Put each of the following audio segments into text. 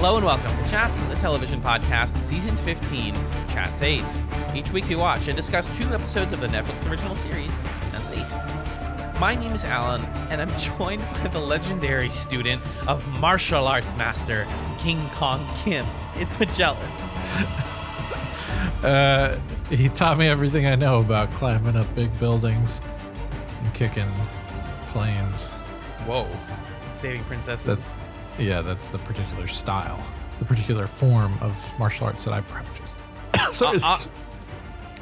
Hello and welcome to Chats, a television podcast, season 15, Chats 8. Each week we watch and discuss two episodes of the Netflix original series, Sense 8. My name is Alan, and I'm joined by the legendary student of martial arts master, King Kong Kim. It's Magellan. Uh, he taught me everything I know about climbing up big buildings and kicking planes. Whoa. Saving princesses. That's yeah, that's the particular style, the particular form of martial arts that I practice. Sorry, Uh, uh.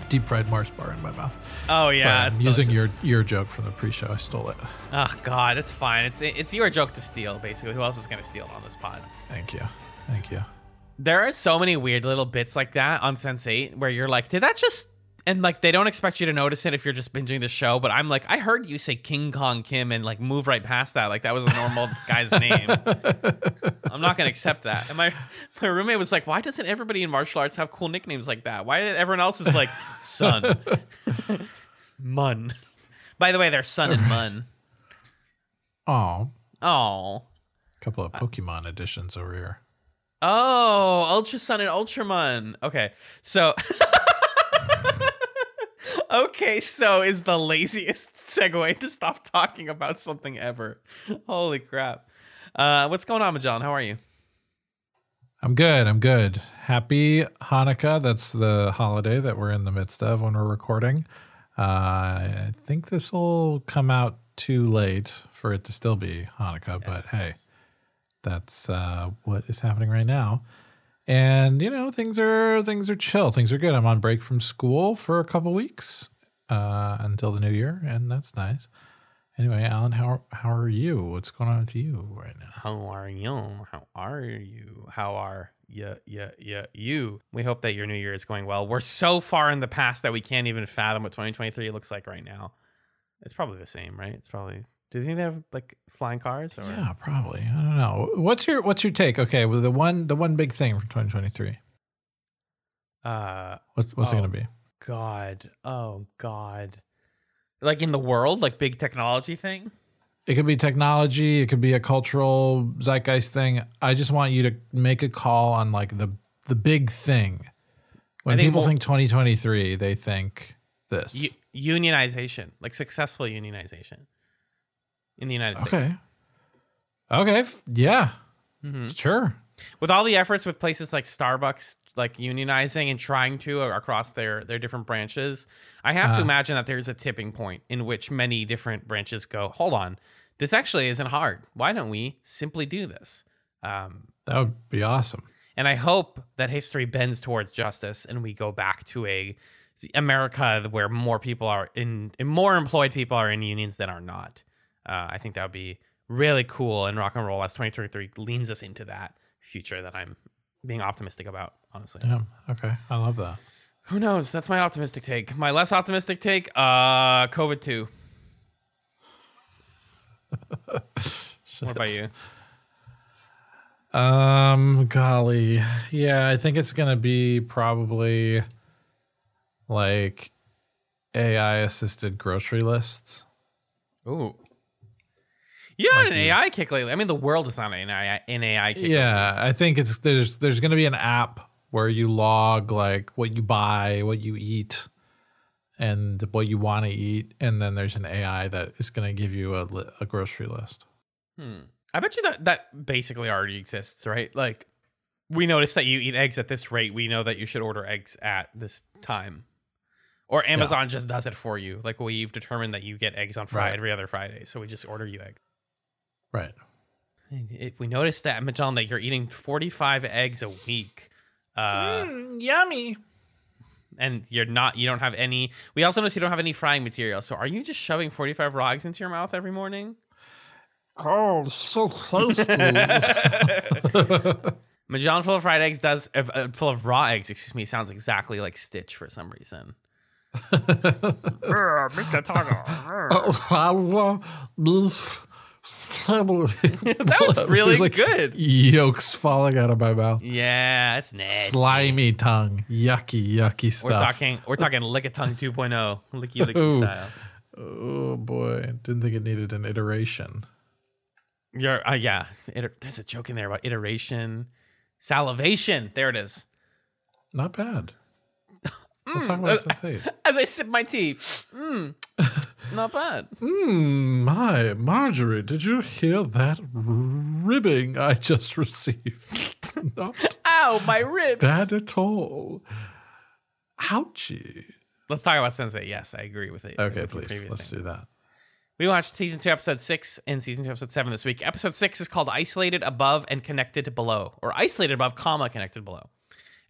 deep fried Mars bar in my mouth. oh, yeah. Sorry, I'm using delicious. your your joke from the pre-show. I stole it. Oh, God, it's fine. It's, it's your joke to steal, basically. Who else is going to steal on this pod? Thank you, thank you. there are so many weird little bits like that on Sense 8 where you're like, did that just and like they don't expect you to notice it if you're just binging the show, but I'm like, I heard you say King Kong Kim and like move right past that. Like that was a normal guy's name. I'm not gonna accept that. And my my roommate was like, Why doesn't everybody in martial arts have cool nicknames like that? Why everyone else is like Sun Mun. By the way, they're Sun and Mun. Oh, Oh. a couple of Pokemon editions over here. Oh, Ultra Sun and Ultra Moon. Okay, so. okay, so is the laziest segue to stop talking about something ever. Holy crap. Uh, what's going on, Magellan? How are you? I'm good. I'm good. Happy Hanukkah. That's the holiday that we're in the midst of when we're recording. Uh, I think this will come out too late for it to still be Hanukkah, but hey, that's uh, what is happening right now. And you know, things are things are chill. Things are good. I'm on break from school for a couple weeks uh, until the new year, and that's nice. Anyway, Alan, how how are you? What's going on with you right now? How are you? How are you? How are yeah, yeah, yeah, you? We hope that your new year is going well. We're so far in the past that we can't even fathom what 2023 looks like right now. It's probably the same, right? It's probably. Do you think they have like flying cars? Or? Yeah, probably. I don't know. What's your What's your take? Okay, well, the one the one big thing for 2023. Uh, What's What's it Oh. gonna be? God. Oh God. Like in the world, like big technology thing. It could be technology. It could be a cultural zeitgeist thing. I just want you to make a call on like the the big thing. When think people think 2023, they think this. U- unionization, like successful unionization in the United States. okay. Okay. Yeah. Mhm. Sure. With all the efforts with places like Starbucks, like unionizing and trying to across their their different branches, I have to Uh. imagine that there's a tipping point in which many different branches go. Hold on, this actually isn't hard. Why don't we simply do this? Um, That would be awesome. And I hope that history bends towards justice and we go back to a America where more people are in, more employed people are in unions than are not. Uh, I think that would be really cool and rock and roll as 2023 leans us into that future that I'm being optimistic about, honestly. Yeah. Okay. I love that. Who knows? That's my optimistic take. My less optimistic take, uh, COVID 2. What about you? Um, golly, yeah, I think it's gonna be probably like AI assisted grocery lists. Ooh. You on an AI kick lately. I mean, the world is on an AI, an AI kick. Yeah, I think it's there's there's gonna be an app where you log like what you buy, what you eat, and what you want to eat, and then there's an AI that is gonna give you a li- a grocery list. Hmm. I bet you that that basically already exists, right? Like, we notice that you eat eggs at this rate. We know that you should order eggs at this time. Or Amazon just does it for you. Like we've determined that you get eggs on Friday Right. every other Friday, so we just order you eggs. Right. If we noticed that, Magellan, that you're eating 45 eggs a week, uh, yummy. and you're not, you don't have any. We also notice you don't have any frying material. So are you just shoving 45 raw eggs into your mouth every morning? Oh, so close. Magellan full of fried eggs does uh, uh, full of raw eggs. Excuse me. Sounds exactly like Stitch for some reason. that was really good. Yolks falling out of my mouth. Yeah, it's nasty. Slimy tongue. Yucky, yucky stuff. We're talking. We're talking lick a tongue 2.0, licky licky Ooh. style. Oh boy. Didn't think it needed an iteration. You're, uh, yeah. Iter- there's a joke in there about iteration. Salivation. There it is. Not bad. Let's Mm, talk about Sense8. As I sip my tea. Mmm. Not bad. Mm, my Marjorie, did you hear that ribbing I just received? Not Ow, my ribs. bad at all. Ouchie. Let's talk about Sense8. Yes, I agree with it. Okay, with please. Let's thing. do that. We watched season two, episode six, and season two, episode seven this week. Episode six is called Isolated Above and Connected Below, or Isolated Above, comma, Connected Below.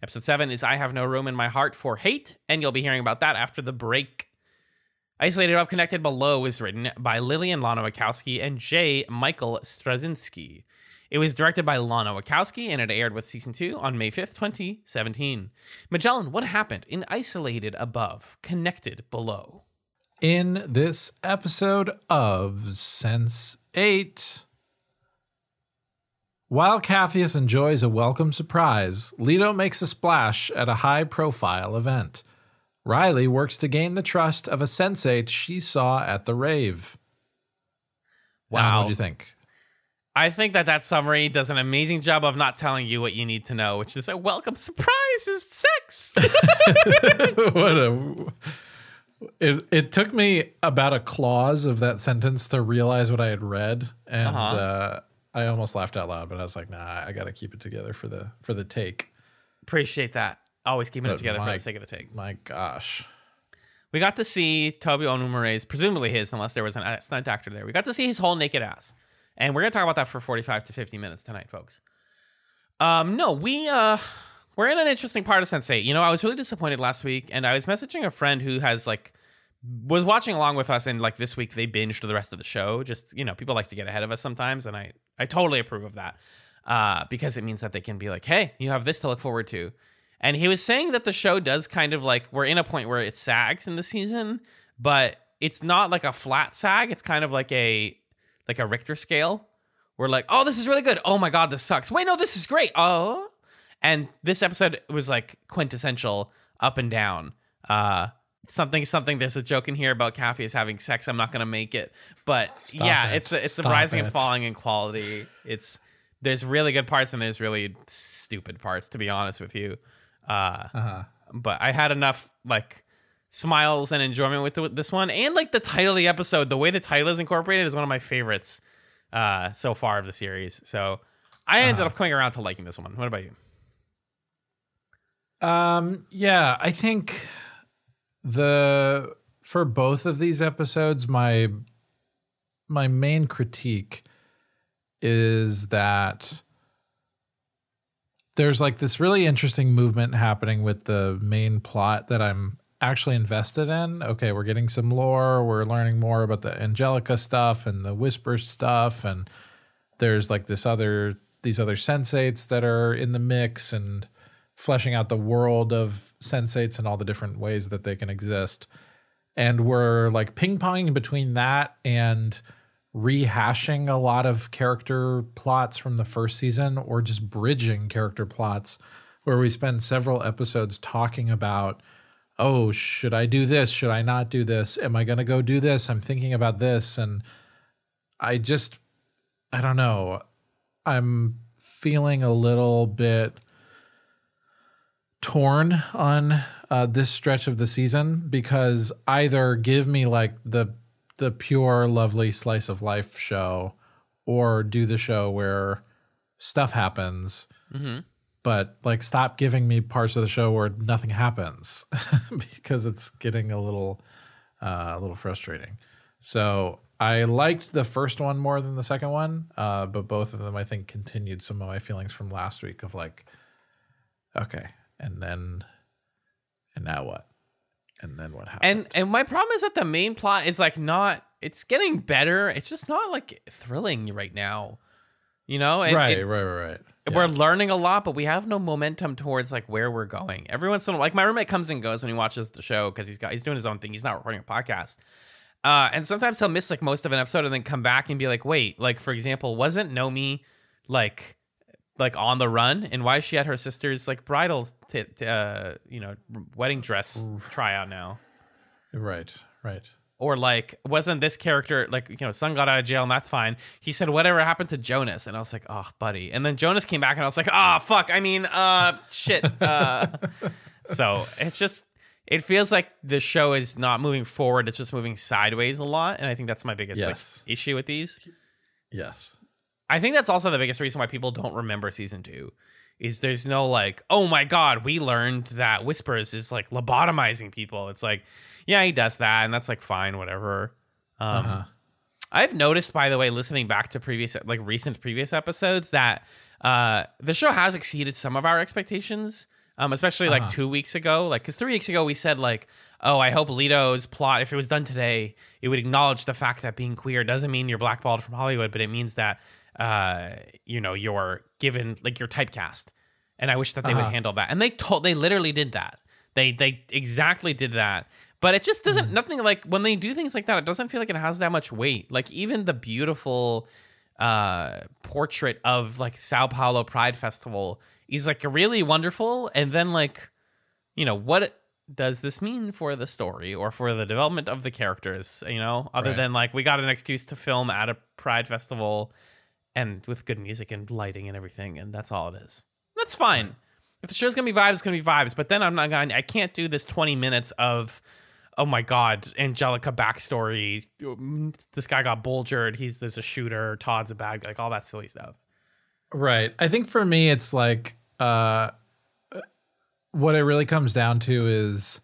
Episode seven is I Have No Room in My Heart for Hate, and you'll be hearing about that after the break. Isolated Above, Connected Below is written by Lillian Lana Wachowski and J. Michael Straczynski. It was directed by Lana Wachowski, and it aired with season two on May 5th, 2017. Magellan, what happened in Isolated Above, Connected Below? In this episode of Sense 8, while Capheus enjoys a welcome surprise, Lito makes a splash at a high profile event. Riley works to gain the trust of a sensate she saw at the rave. Wow. What'd you think? I think that that summary does an amazing job of not telling you what you need to know, which is a welcome surprise is sex. what a. It, it took me about a clause of that sentence to realize what I had read, and Uh-huh. uh, I almost laughed out loud. But I was like, "Nah, I got to keep it together for the for the take." Appreciate that. Always keeping it But together for my- the sake of the take. My gosh, We got to see Toby Onwumere's, presumably his, unless there was an stunt actor there. We got to see his whole naked ass, and we're gonna talk about that for forty-five to fifty minutes tonight, folks. Um, no, we uh, we're in an interesting part of Sense8. You know, I was really disappointed last week, and I was messaging a friend who has like was watching along with us, and like this week they binged the rest of the show. Just you know, people like to get ahead of us sometimes, and I I totally approve of that uh, because it means that they can be like, hey, you have this to look forward to. And he was saying that the show does kind of like we're in a point where it sags in the season, but it's not like a flat sag. It's kind of like a like a Richter scale. We're like, oh, this is really good. Oh my god, this sucks. Wait, no, this is great. Oh, and this episode was like quintessential up and down. Uh, something, something. There's a joke in here about Capheus having sex. I'm not gonna make it, but Stop yeah, it. it's it's Stop rising and falling in quality. It's there's really good parts and there's really stupid parts, to be honest with you. Uh, uh-huh. but I had enough like smiles and enjoyment with, the, with this one, and like the title of the episode. The way the title is incorporated is one of my favorites uh, so far of the series. So I ended Uh-huh. up coming around to liking this one. What about you? Um, yeah, I think the for both of these episodes, my my main critique is that there's like this really interesting movement happening with the main plot that I'm actually invested in. Okay, we're getting some lore, we're learning more about the Angelica stuff and the Whisper stuff, and there's like this other these other sensates that are in the mix and fleshing out the world of sensates and all the different ways that they can exist. And we're like ping ponging between that and rehashing a lot of character plots from the first season or just bridging character plots where we spend several episodes talking about oh should i do this? Should i not do this? Am i going to go do this? I'm thinking about this. And i just i don't know. I'm feeling a little bit torn on uh, this stretch of the season because either give me like the the pure lovely slice of life show or do the show where stuff happens Mm-hmm. but like stop giving me parts of the show where nothing happens because it's getting a little uh, a little frustrating so i liked the first one more than the second one uh, but both of them i think continued some of my feelings from last week of like okay and then and now what and then what happened And and my problem is that the main plot is like not. It's getting better. It's just not like thrilling right now. You know, right, it- right right right We're learning a lot, but we have no momentum towards like where we're going. Every once in a while, like my roommate comes and goes when he watches the show because he's got he's doing his own thing. He's not recording a podcast. Uh, and sometimes he'll miss like most of an episode and then come back and be like, wait, like for example, wasn't Nomi like like on the run? And why is she at her sister's like bridal t- t- uh, you know wedding dress tryout now? Right, right. or like wasn't this character like you know son got out of jail and that's fine he said whatever happened to jonas and i was like oh buddy and then jonas came back and i was like ah oh, fuck i mean uh shit uh so it's just it feels like the show is not moving forward it's just moving sideways a lot and i think that's my biggest Yes. like, issue with these Yes. I think that's also the biggest reason why people don't remember season two. Is there's no like, oh my god, we learned that Whispers is like lobotomizing people. It's like, yeah, he does that, and that's like fine, whatever. Um, Uh-huh. I've noticed, by the way, listening back to previous, like recent previous episodes, that uh, the show has exceeded some of our expectations. Um, especially like Uh-huh. two weeks ago, like because three weeks ago we said like, oh, I hope Lito's plot, if it was done today, it would acknowledge the fact that being queer doesn't mean you're blackballed from Hollywood, but it means that uh, you know, you're given like you're typecast. And I wish that they would Uh-huh. handle that. And they told they literally did that. They they exactly did that. But it just doesn't nothing like when they do things like that, it doesn't feel like it has that much weight. Like even the beautiful uh portrait of like Sao Paulo Pride Festival is like really wonderful. And then like, you know, what does this mean for the story or for the development of the characters? You know, other Right. than like we got an excuse to film at a Pride Festival and with good music and lighting and everything, and that's all it is. That's fine. If the show's gonna be vibes, it's gonna be vibes. But then I'm not gonna. I can't do this 20 minutes of, oh my god, Angelica backstory. This guy got bulgered. He's there's a shooter. Todd's a bad guy. Like all that silly stuff. Right. I think for me, it's like uh, what it really comes down to is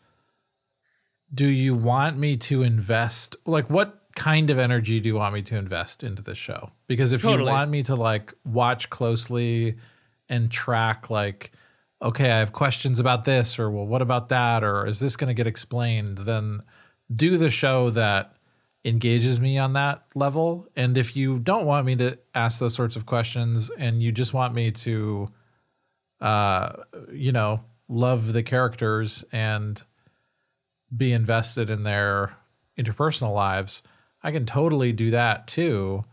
do you want me to invest? Like, what kind of energy do you want me to invest into the show? Because if you want me to like watch closely and track, like, okay, I have questions about this, or well, what about that, or is this going to get explained, then do the show that engages me on that level. And if you don't want me to ask those sorts of questions and you just want me to, uh, you know, love the characters and be invested in their interpersonal lives, I can totally do that too.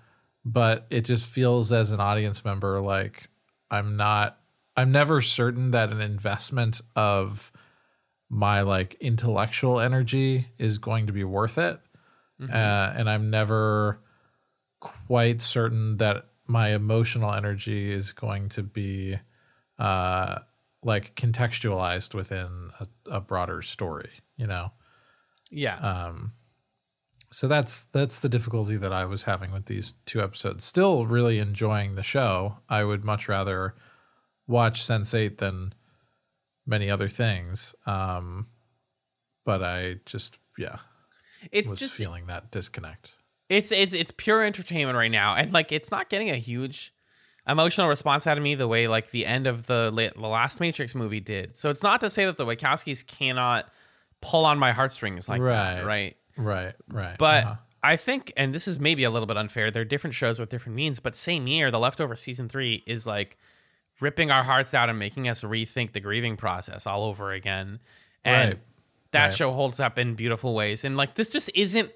But it just feels as an audience member like I'm not, I'm never certain that an investment of my like intellectual energy is going to be worth it uh, and I'm never quite certain that my emotional energy is going to be uh, like contextualized within a, a broader story, you know. Yeah. Um, so that's that's the difficulty that I was having with these two episodes. Still really enjoying the show. I would much rather watch Sense8 than many other things. Um, but I just yeah it's just feeling that disconnect. it's it's it's pure entertainment right now, and like it's not getting a huge emotional response out of me the way like the end of the la- the last Matrix movie did. So it's not to say that the Wachowskis cannot pull on my heartstrings like that, Right. Right? Right. But uh-huh. I think, and this is maybe a little bit unfair. They're different shows with different means, but same year, the leftover season three is like ripping our hearts out and making us rethink the grieving process all over again. And Right. that Right. show holds up in beautiful ways. And like this just isn't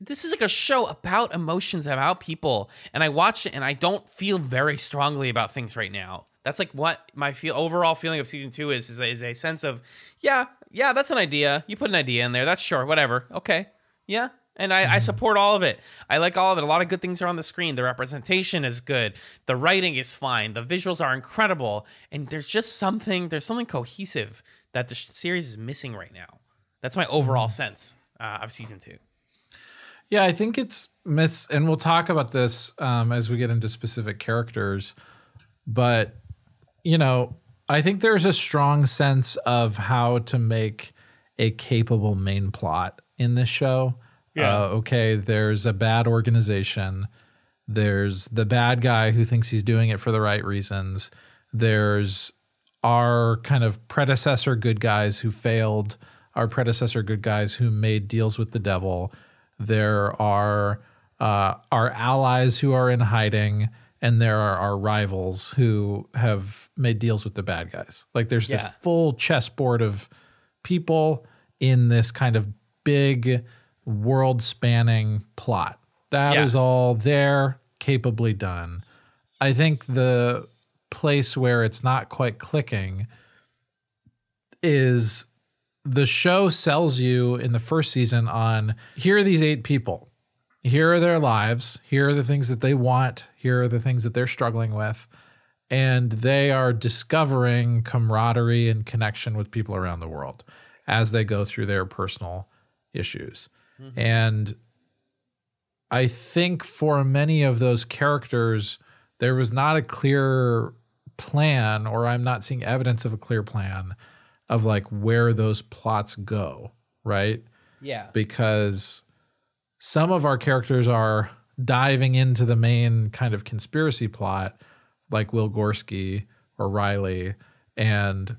this is like a show about emotions, about people. And I watch it and I don't feel very strongly about things right now. That's like what my feel overall feeling of season two is is is a sense of yeah, yeah, that's an idea. You put an idea in there. That's sure, whatever. Okay. Yeah. And I, I support all of it. I like all of it. A lot of good things are on the screen. The representation is good. The writing is fine. The visuals are incredible. And there's just something, there's something cohesive that the series is missing right now. That's my overall sense uh, of season two. Yeah, I think it's miss, and we'll talk about this um, as we get into specific characters. But you know, I think there's a strong sense of how to make a capable main plot in this show. Yeah. Uh, okay, there's a bad organization. There's the bad guy who thinks he's doing it for the right reasons. There's our kind of predecessor good guys who failed, our predecessor good guys who made deals with the devil. There are uh, our allies who are in hiding, and there are our rivals who have made deals with the bad guys. Like there's Yeah. this full chessboard of people in this kind of big world spanning plot. That is Yeah. all there, capably done. I think the place where it's not quite clicking is the show sells you in the first season on here are these eight people. Here are their lives. Here are the things that they want. Here are the things that they're struggling with. And they are discovering camaraderie and connection with people around the world as they go through their personal issues. Mm-hmm. And I think for many of those characters, there was not a clear plan, or I'm not seeing evidence of a clear plan of like where those plots go, right? Yeah. Because some of our characters are diving into the main kind of conspiracy plot, like Will Gorski or Riley, and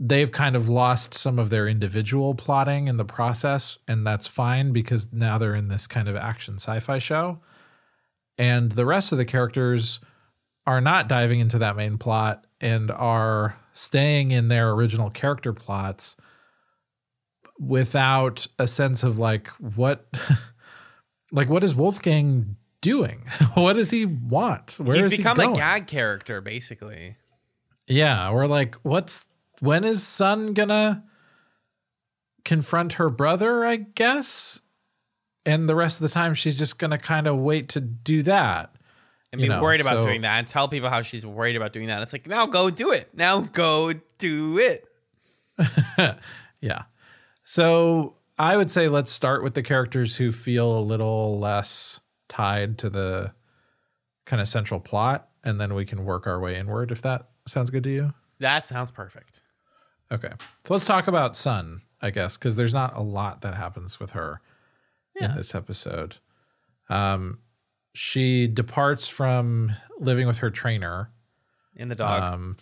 they've kind of lost some of their individual plotting in the process, and that's fine because now they're in this kind of action sci-fi show. And the rest of the characters are not diving into that main plot and are staying in their original character plots without a sense of like what like what is Wolfgang doing? what does he want? Where He's become he a gag character basically. Yeah, or like what's when is Sun gonna confront her brother, I guess? And the rest of the time she's just gonna kind of wait to do that and be know, worried about so, doing that and tell people how she's worried about doing that. It's like, now go do it. Now go do it. yeah. So I would say let's start with the characters who feel a little less tied to the kind of central plot, and then we can work our way inward if that sounds good to you. That sounds perfect. Okay. So let's talk about Sun, I guess, because there's not a lot that happens with her yeah. in this episode. Um, she departs from living with her trainer in the dog um,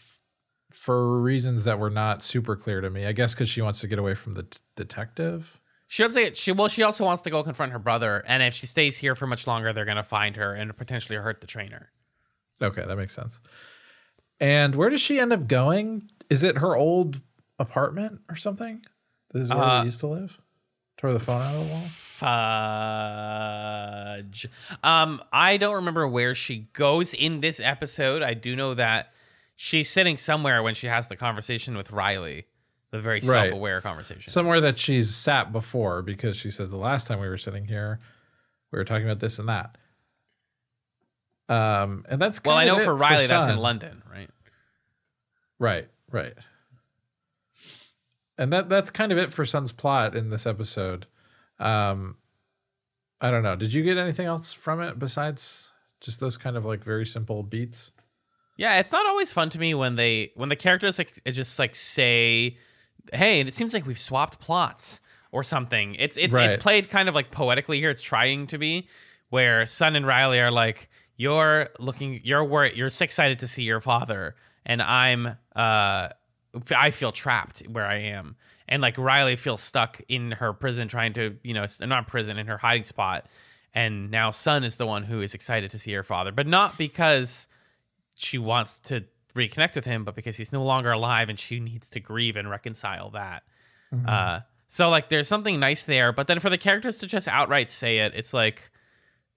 for reasons that were not super clear to me. I guess because she wants to get away from the t- detective. She wants to get she well, she also wants to go confront her brother, and if she stays here for much longer, they're gonna find her and potentially hurt the trainer. Okay, that makes sense. And where does she end up going? Is it her old apartment or something? This is where uh, we used to live. Tore the phone out of the wall fudge. Um, I don't remember where she goes in this episode. I do know that she's sitting somewhere when she has the conversation with Riley, the very right. self-aware conversation. Somewhere that she's sat before because she says the last time we were sitting here, we were talking about this and that. Um, and that's well, I know for Riley, for that's in London, right? Right, right. And that that's kind of it for Sun's plot in this episode. Um, I don't know. Did you get anything else from it besides just those kind of like very simple beats? Yeah, it's not always fun to me when they when the characters like just like say, "Hey, and it seems like we've swapped plots." or something. It's it's right. it's played kind of like poetically here. It's trying to be where Sun and Riley are like, "You're looking, you're worried, you're so excited to see your father, and I'm uh, I feel trapped where I am." and like Riley feels stuck in her prison trying to, you know, not prison in her hiding spot. And now Sun is the one who is excited to see her father, but not because she wants to reconnect with him, but because he's no longer alive and she needs to grieve and reconcile that. Mm-hmm. Uh, so like there's something nice there, but then for the characters to just outright say it, it's like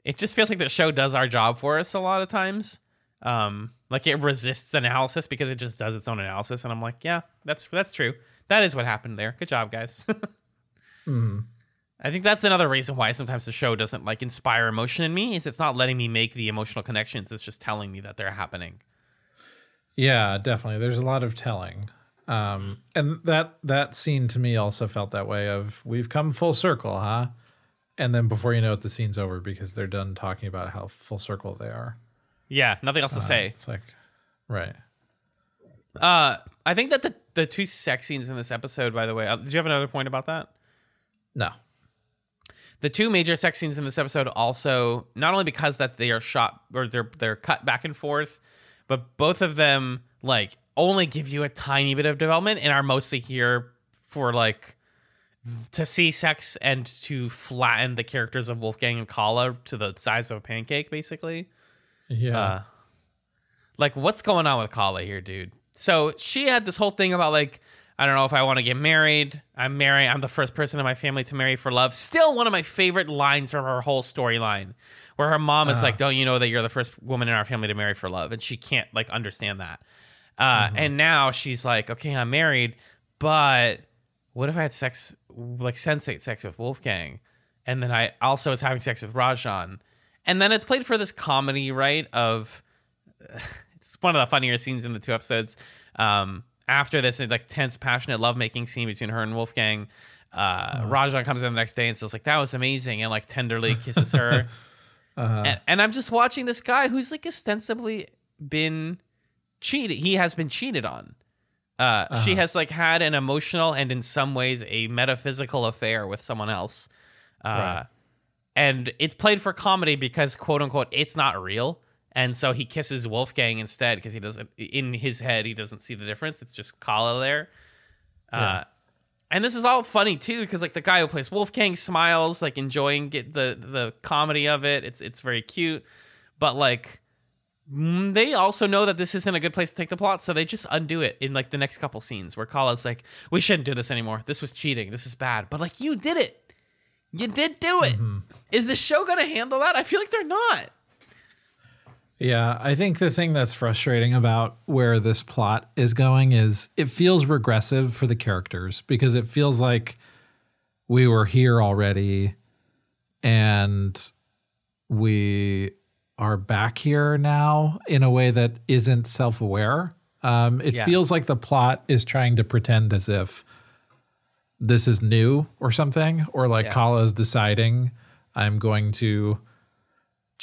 it just feels like the show does our job for us a lot of times. Um, like it resists analysis because it just does its own analysis, and I'm like, yeah, that's that's true that is what happened there. Good job, guys. mm. I think that's another reason why sometimes the show doesn't like inspire emotion in me is it's not letting me make the emotional connections. It's just telling me that they're happening. Yeah, definitely. There's a lot of telling. Um, and that that scene to me also felt that way of we've come full circle, huh? And then before you know it, the scene's over because they're done talking about how full circle they are. Yeah, nothing else to uh, say. It's like, right. Uh, I think that the the two sex scenes in this episode, by the way, uh, did you have another point about that? No. The two major sex scenes in this episode also not only because that they are shot or they're they're cut back and forth, but both of them like only give you a tiny bit of development and are mostly here for like to see sex and to flatten the characters of Wolfgang and Kala to the size of a pancake, basically. Yeah. Uh, like, what's going on with Kala here, dude? so she had this whole thing about like I don't know if I want to get married. I'm married. I'm the first person in my family to marry for love. Still one of my favorite lines from her whole storyline, where her mom is uh-huh. like, "Don't you know that you're the first woman in our family to marry for love?" And she can't like understand that. Uh, mm-hmm. And now she's like, "Okay, I'm married, but what if I had sex, like sensate sex with Wolfgang, and then I also was having sex with Rajan, and then it's played for this comedy, right? Of it's one of the funnier scenes in the two episodes. Um, after this like tense, passionate lovemaking scene between her and Wolfgang, uh, Rajan comes in the next day and says like that was amazing, and like tenderly kisses her. and, and I'm just watching this guy who's like ostensibly been cheated. He has been cheated on. Uh, She has like had an emotional and in some ways a metaphysical affair with someone else. Uh, Right. And it's played for comedy because quote unquote it's not real. And so he kisses Wolfgang instead because he doesn't in his head he doesn't see the difference. It's just Kala there. Uh, and this is all funny too because like the guy who plays Wolfgang smiles like enjoying get the the comedy of it. It's it's very cute, but like mm, they also know that this isn't a good place to take the plot, so they just undo it in like the next couple scenes where Kala's like, "We shouldn't do this anymore. This was cheating. This is bad." But like you did it. You did do it. Is the show gonna handle that? I feel like they're not. Yeah, I think the thing that's frustrating about where this plot is going is it feels regressive for the characters because it feels like we were here already and we are back here now in a way that isn't self aware. Um, it Yeah. feels like the plot is trying to pretend as if this is new or something, or like Yeah. Kala is deciding I'm going to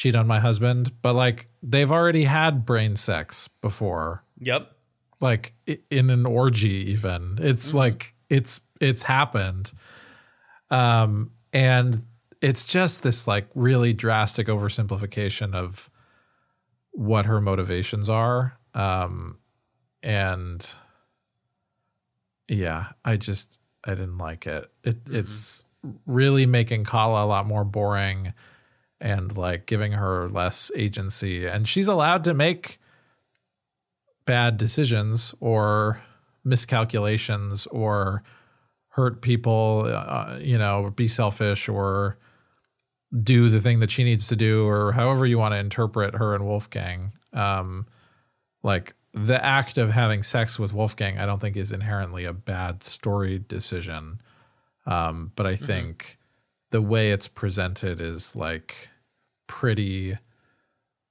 cheat on my husband, but like they've already had brain sex before, Yep. like in an orgy even. It's like it's it's happened. Um and it's just this like really drastic oversimplification of what her motivations are. Um and yeah, I just I didn't like it. It it's really making Kala a lot more boring and like giving her less agency. And she's allowed to make bad decisions or miscalculations or hurt people uh, you know be selfish or do the thing that she needs to do or however you want to interpret her and Wolfgang. Um like the act of having sex with Wolfgang I don't think is inherently a bad story decision. Um but I think the way it's presented is like pretty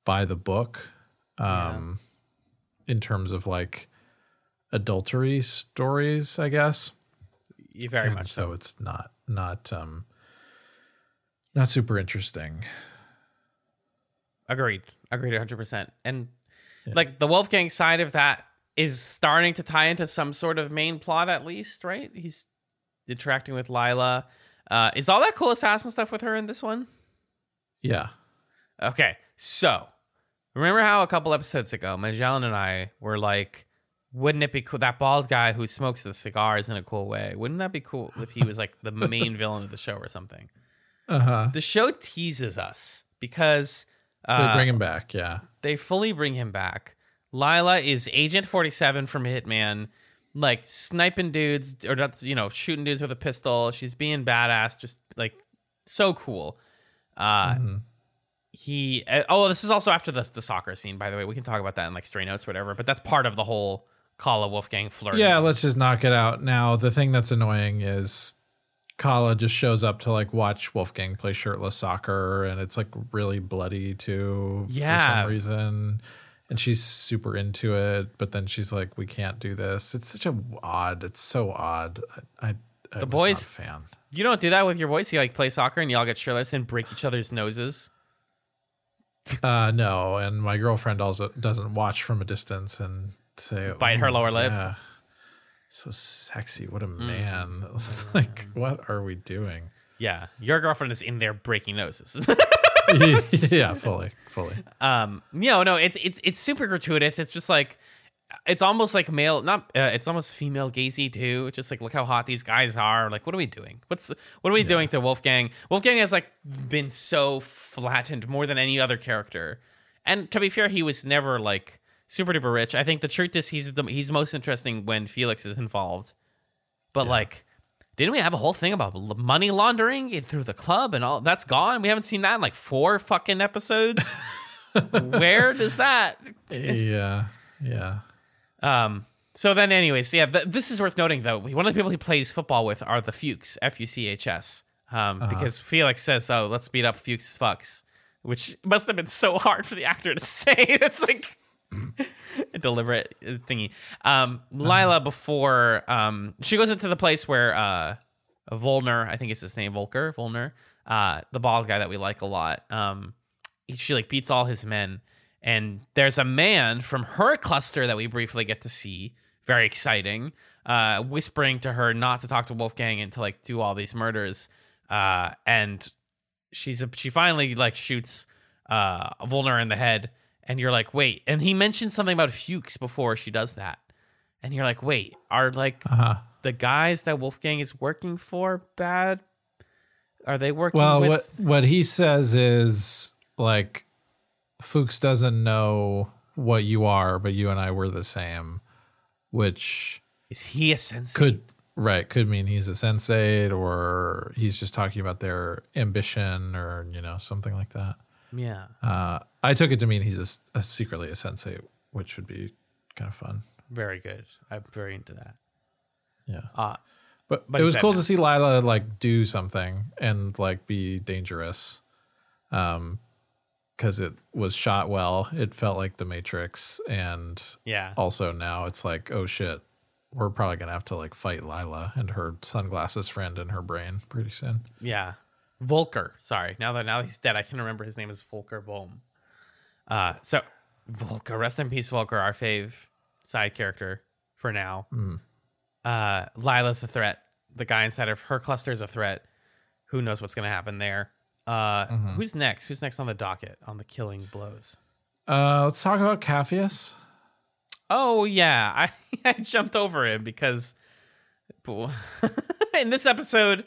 by the book um in terms of like adultery stories i guess You very And much so. so it's not not um not super interesting Agreed. Agreed 100%. And like the Wolfgang side of that is starting to tie into some sort of main plot at least, right? He's interacting with Lila. Uh, is all that cool assassin stuff with her in this one? yeah Okay, so remember how a couple episodes ago, Magellan and I were like, wouldn't it be cool? That bald guy who smokes the cigars in a cool way. Wouldn't that be cool if he was like the main villain of the show or something? uh-huh The show teases us because they uh, bring him back yeah they fully bring him back. Lila is Agent 47 from Hitman, like sniping dudes or you know shooting dudes with a pistol. She's being badass, just like so cool. Uh, Mhm. He uh, oh this is also after the the soccer scene by the way. We can talk about that in like stray notes or whatever. But that's part of the whole Kala Wolfgang flirt. yeah let's just knock it out now the thing that's annoying is Kala just shows up to like watch Wolfgang play shirtless soccer and it's like really bloody too yeah. for some reason and she's super into it but then she's like we can't do this it's such a odd it's so odd I, I, I The boys- fan you don't do that with your boys. You like play soccer and y'all get shirtless and break each other's noses. Uh no and my girlfriend also doesn't watch from a distance and say Bite her "Oh, lower lip." yeah, so sexy what a Mm. man it's like what are we doing Yeah, your girlfriend is in there breaking noses. yeah fully fully um no no it's it's it's super gratuitous it's just like it's almost like male not uh, it's almost female gazy too It's just like look how hot these guys are. Like what are we doing? What's what are we doing to wolfgang? Wolfgang has like been so flattened more than any other character. And to be fair he was never like super duper rich. I think the truth is he's the he's most interesting when felix is involved. But like didn't we have a whole thing about money laundering through the club and all that's gone? We haven't seen that in like four fucking episodes. Where does that yeah yeah um So then, anyways, yeah, th- this is worth noting though. One of the people he plays football with are the Fuchs, F U C H S, um, because Felix says, "Oh, let's beat up Fuchs fucks," which must have been so hard for the actor to say. it's like a deliberate uh, thingy. Um, Lila, before um, she goes into the place where uh, Volner, I think is his name, Volker, Volner, uh, the bald guy that we like a lot. Um, she like beats all his men, and there's a man from her cluster that we briefly get to see. Very exciting. Uh, whispering to her not to talk to Wolfgang and to like do all these murders. Uh, and she's a, she finally like shoots uh Volner in the head, and you're like, wait. And he mentioned something about Fuchs before she does that, and you're like, wait, are like Uh huh. the guys that Wolfgang is working for bad? Are they working Well, with? what what he says is like Fuchs doesn't know what you are, but you and I were the same, which Is he a sensate? could right could mean he's a sensate or he's just talking about their ambition or you know something like that. yeah. Uh, I took it to mean he's a a, secretly a sensate, which would be kind of fun. Very good. I'm very into that. Yeah. Uh, But, But it was cool now? to see Lila like do something and like be dangerous. Um because it was shot well. It felt like the Matrix and yeah. also now it's like, oh shit, we're probably gonna have to like fight Lila and her sunglasses friend in her brain pretty soon. Yeah. Volker. Sorry. Now that now he's dead, I can remember his name is Volker Bohm. Uh so Volker, rest in peace, Volker, our fave side character for now. Uh Lila's a threat. The guy inside of her cluster is a threat. Who knows what's gonna happen there? Uh who's next? Who's next on the docket on the killing blows? Uh let's talk about Capheus. Oh yeah, I, I jumped over him because in this episode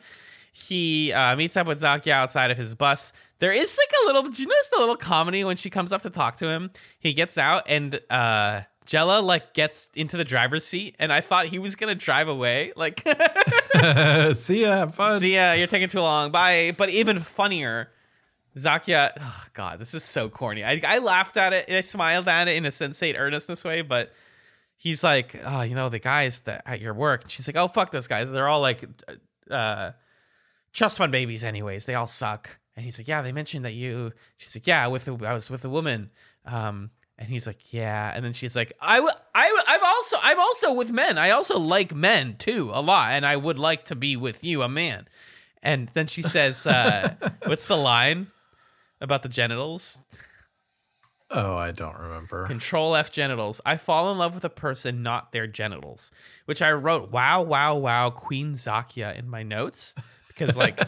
he uh, meets up with Zakia outside of his bus. There is like a little. Did you notice the little comedy when she comes up to talk to him? He gets out and uh, Jela like gets into the driver's seat, and I thought he was gonna drive away. Like, see ya, have fun. see ya, you're taking too long. Bye. But even funnier. Zakia, oh God, this is so corny. I, I laughed at it. I smiled at it in a sensate earnestness way, but he's like, oh, you know, the guys that at your work. And she's like, oh, fuck those guys. They're all like, uh, trust fund babies, anyways. They all suck. And he's like, yeah, they mentioned that you. She's like, yeah, with a, I was with a woman. Um, and he's like, yeah. And then she's like, I, w- I, w- I'm also, I'm also with men. I also like men too a lot, and I would like to be with you, a man. And then she says, uh, what's the line about the genitals? Oh, I don't remember. Control F genitals. I fall in love with a person, not their genitals. Which I wrote, wow, wow, wow, Queen Zakia in my notes. Because, like,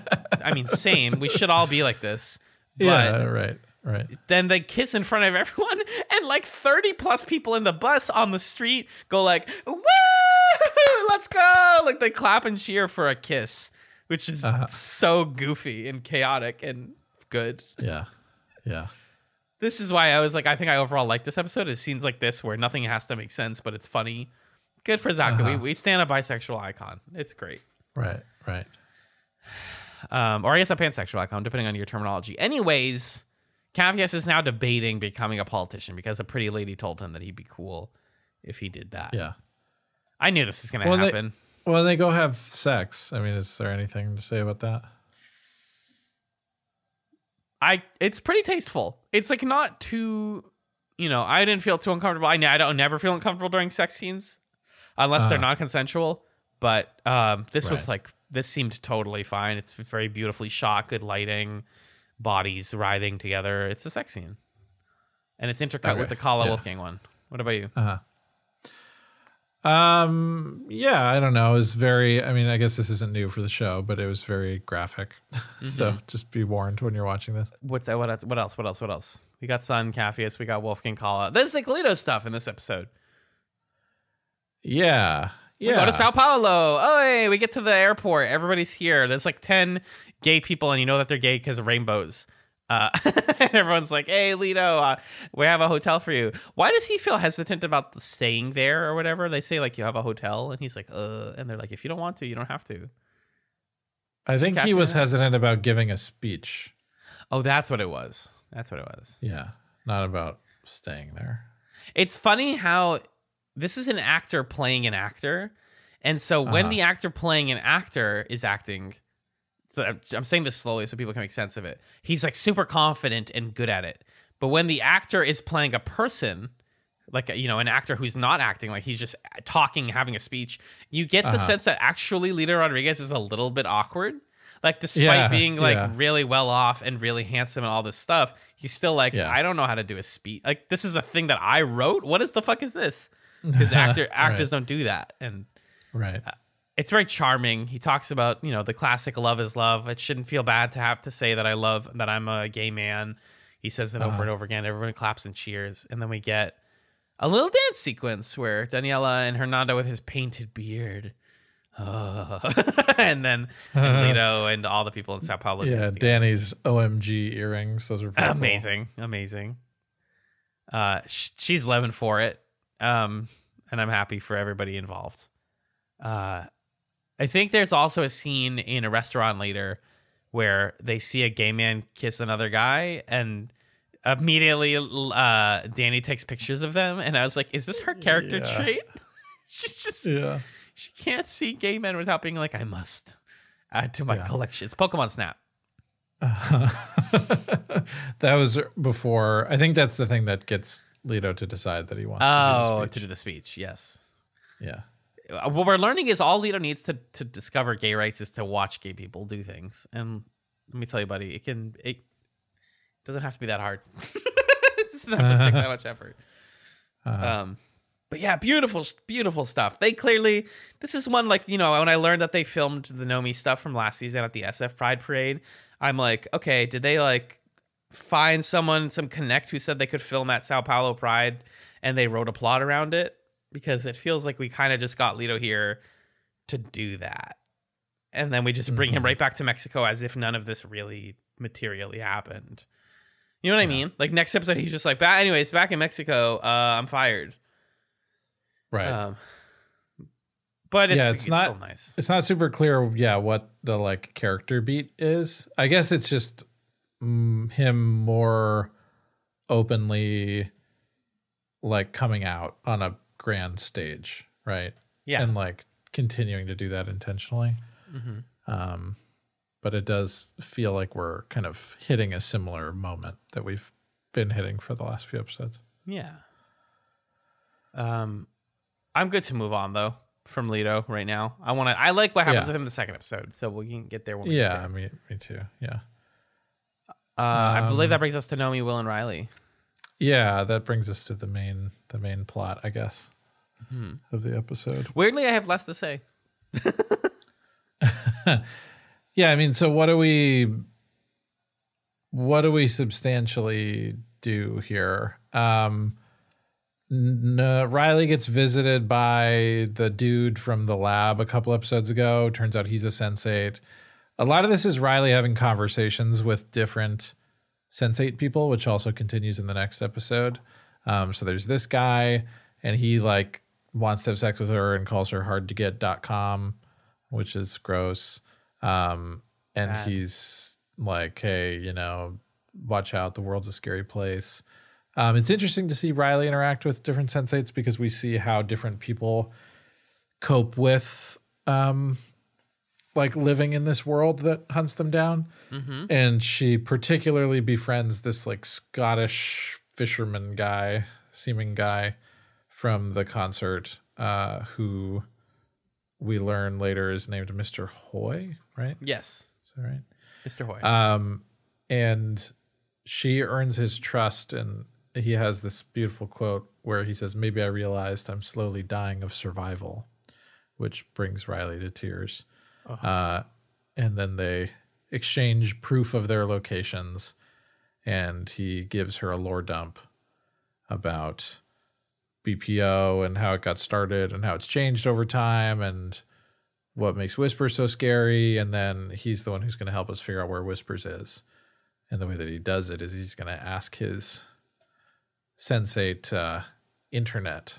I mean, same. We should all be like this. But yeah, right, right. then they kiss in front of everyone, and like 30 plus people in the bus on the street go like, woo, let's go. Like, they clap and cheer for a kiss, which is Uh-huh. so goofy and chaotic and good. Yeah. Yeah. This is why I was like, I think I overall like this episode. Is scenes like this where nothing has to make sense, but it's funny. Good for Zakia. We, Uh-huh. we stand a bisexual icon. It's great. Right, right. Um, or I guess a pansexual icon, depending on your terminology. Anyways, Capheus is now debating becoming a politician because a pretty lady told him that he'd be cool if he did that. Yeah. I knew this was going to Well, they- happen. Well, they go have sex. I mean, is there anything to say about that? I it's pretty tasteful. It's like not too, you know, I didn't feel too uncomfortable. I, I don't never feel uncomfortable during sex scenes unless they're Uh. non-consensual. But um, this was like this seemed totally fine. It's very beautifully shot, good lighting, bodies writhing together. It's a sex scene, and it's intercut Okay. with the Kala Yeah. Wolfgang one. What about you? Uh huh. Um. Yeah, I don't know. It was very. I mean, I guess this isn't new for the show, but it was very graphic. so just be warned when you're watching this. What's that? What else? What else? What else? What else? We got Sun Capheus. We got Wolfgang Kala. There's like Lito stuff in this episode. Yeah. Yeah. We go to Sao Paulo. Oh, hey, we get to the airport. Everybody's here. There's like 10 gay people, and you know that they're gay because of rainbows. Uh, and everyone's like, hey, Lito, uh, we have a hotel for you. Why does he feel hesitant about staying there or whatever? They say, like, you have a hotel. And he's like, uh, and they're like, if you don't want to, you don't have to. I think he was that? hesitant about giving a speech. Oh, that's what it was. That's what it was. Yeah. Not about staying there. It's funny how this is an actor playing an actor, and so when Uh-huh. the actor playing an actor is acting, so I'm- I'm saying this slowly so people can make sense of it. He's like super confident and good at it. But when the actor is playing a person, like you know, an actor who's not acting, like he's just talking, having a speech, you get the Uh-huh. sense that actually Lito Rodriguez is a little bit awkward. Like despite Yeah, being like yeah. really well off and really handsome and all this stuff, he's still like, Yeah. I don't know how to do a speech. Like this is a thing that I wrote. What is the fuck is this? Because actor actors don't do that, and Right. It's very charming. He talks about you know the classic "love is love." It shouldn't feel bad to have to say that I love that I'm a gay man. He says it over Uh-huh. and over again. Everyone claps and cheers, and then we get a little dance sequence where Daniela and Hernando with his painted beard. Oh. and then and Lito and all the people in Sao Paulo. Yeah. Danny's OMG earrings. Those are pretty cool. amazing, amazing. Uh, sh- she's living for it, um, and I'm happy for everybody involved. Uh, I think there's also a scene in a restaurant later where they see a gay man kiss another guy, and immediately uh, Danny takes pictures of them, and I was like, "Is this her character Yeah. trait?" she just Yeah. she can't see gay men without being like, "I must add to my Yeah. collection." It's Pokemon Snap. that was before. I think that's the thing that gets Lito to decide that he wants Oh, to do to do the speech, yes. Yeah. Uh, what we're learning is all Lito needs to to discover gay rights is to watch gay people do things. And let me tell you, buddy, it can it doesn't have to be that hard. it doesn't have to take that much effort. Uh, Um, but yeah, beautiful, beautiful stuff. They clearly this is one like you know when I learned that they filmed the Nomi stuff from last season at the SF Pride Parade. I'm like, okay, did they like find someone, some connect who said they could film at Sao Paulo Pride, and they wrote a plot around it? Because it feels like we kind of just got Lito here to do that, and then we just bring him Mhm. right back to Mexico as if none of this really materially happened. You know what I mean? Like next episode, he's just like, "Ba- anyways, back in Mexico, uh, I'm fired. right. Um, but it's, Yeah, it's, it's not- still nice. it's not super clear. Yeah, what the like character beat is. I guess it's just mm, him more openly like coming out on a grand stage, right? Yeah. and like continuing to do that intentionally. hmm Um, but it does feel like we're kind of hitting a similar moment that we've been hitting for the last few episodes. Yeah. Um, I'm good to move on though from Lito right now. I want to. I like what happens Yeah. with him in the second episode, so we can get there when we Yeah, get there. mean, me too. Yeah, Uh, I believe Um, that brings us to Nomi, Will, and Riley. Yeah. That brings us to the main the main plot, I guess, Hmm. of the episode. Weirdly, I have less to say. Yeah, I mean, so what do we what do we substantially do here? Um n- Riley gets visited by the dude from the lab a couple episodes ago. Turns out he's a sensate. A lot of this is Riley having conversations with different sensate people, which also continues in the next episode. Um, so there's this guy, and he like wants to have sex with her and calls her hard to get.com, which is gross. Um, and Bad. he's like, hey, you know, watch out, the world's a scary place. Um, it's interesting to see Riley interact with different sensates because we see how different people cope with um, like living in this world that hunts them down. Mm-hmm. And she particularly befriends this like Scottish fisherman guy, seeming guy from the concert, uh, who we learn later is named Mr. Hoy, right? Yes, Is that right? Mr. Hoy. Um, and she earns his trust, and he has this beautiful quote where he says, "Maybe I realized I'm slowly dying of survival," which brings Riley to tears. Uh, and then they exchange proof of their locations, and he gives her a lore dump about BPO and how it got started and how it's changed over time and what makes Whispers so scary. And then he's the one who's going to help us figure out where Whispers is. And the way that he does it is he's going to ask his sensate uh, internet.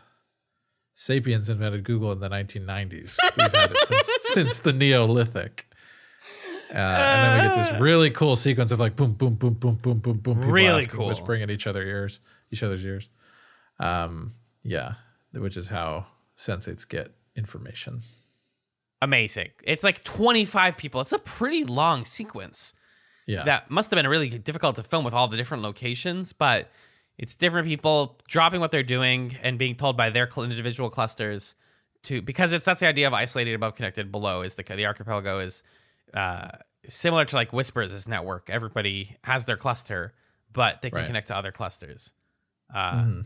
Sapiens invented Google in the 1990s. We've had it since, since the Neolithic. Uh, and then we get this really cool sequence of like boom, boom, boom, boom, boom, boom, boom. people Really asking, cool. whispering at each other ears, each other's ears. Um, yeah, which is how sensates get information. Amazing. It's like 25 people. It's a pretty long sequence. Yeah. That must have been really difficult to film with all the different locations, but it's different people dropping what they're doing and being told by their individual clusters to because it's that's the idea of isolated above connected below is the the archipelago is uh, similar to like whispers' network. Everybody has their cluster, but they can Right. connect to other clusters. Uh,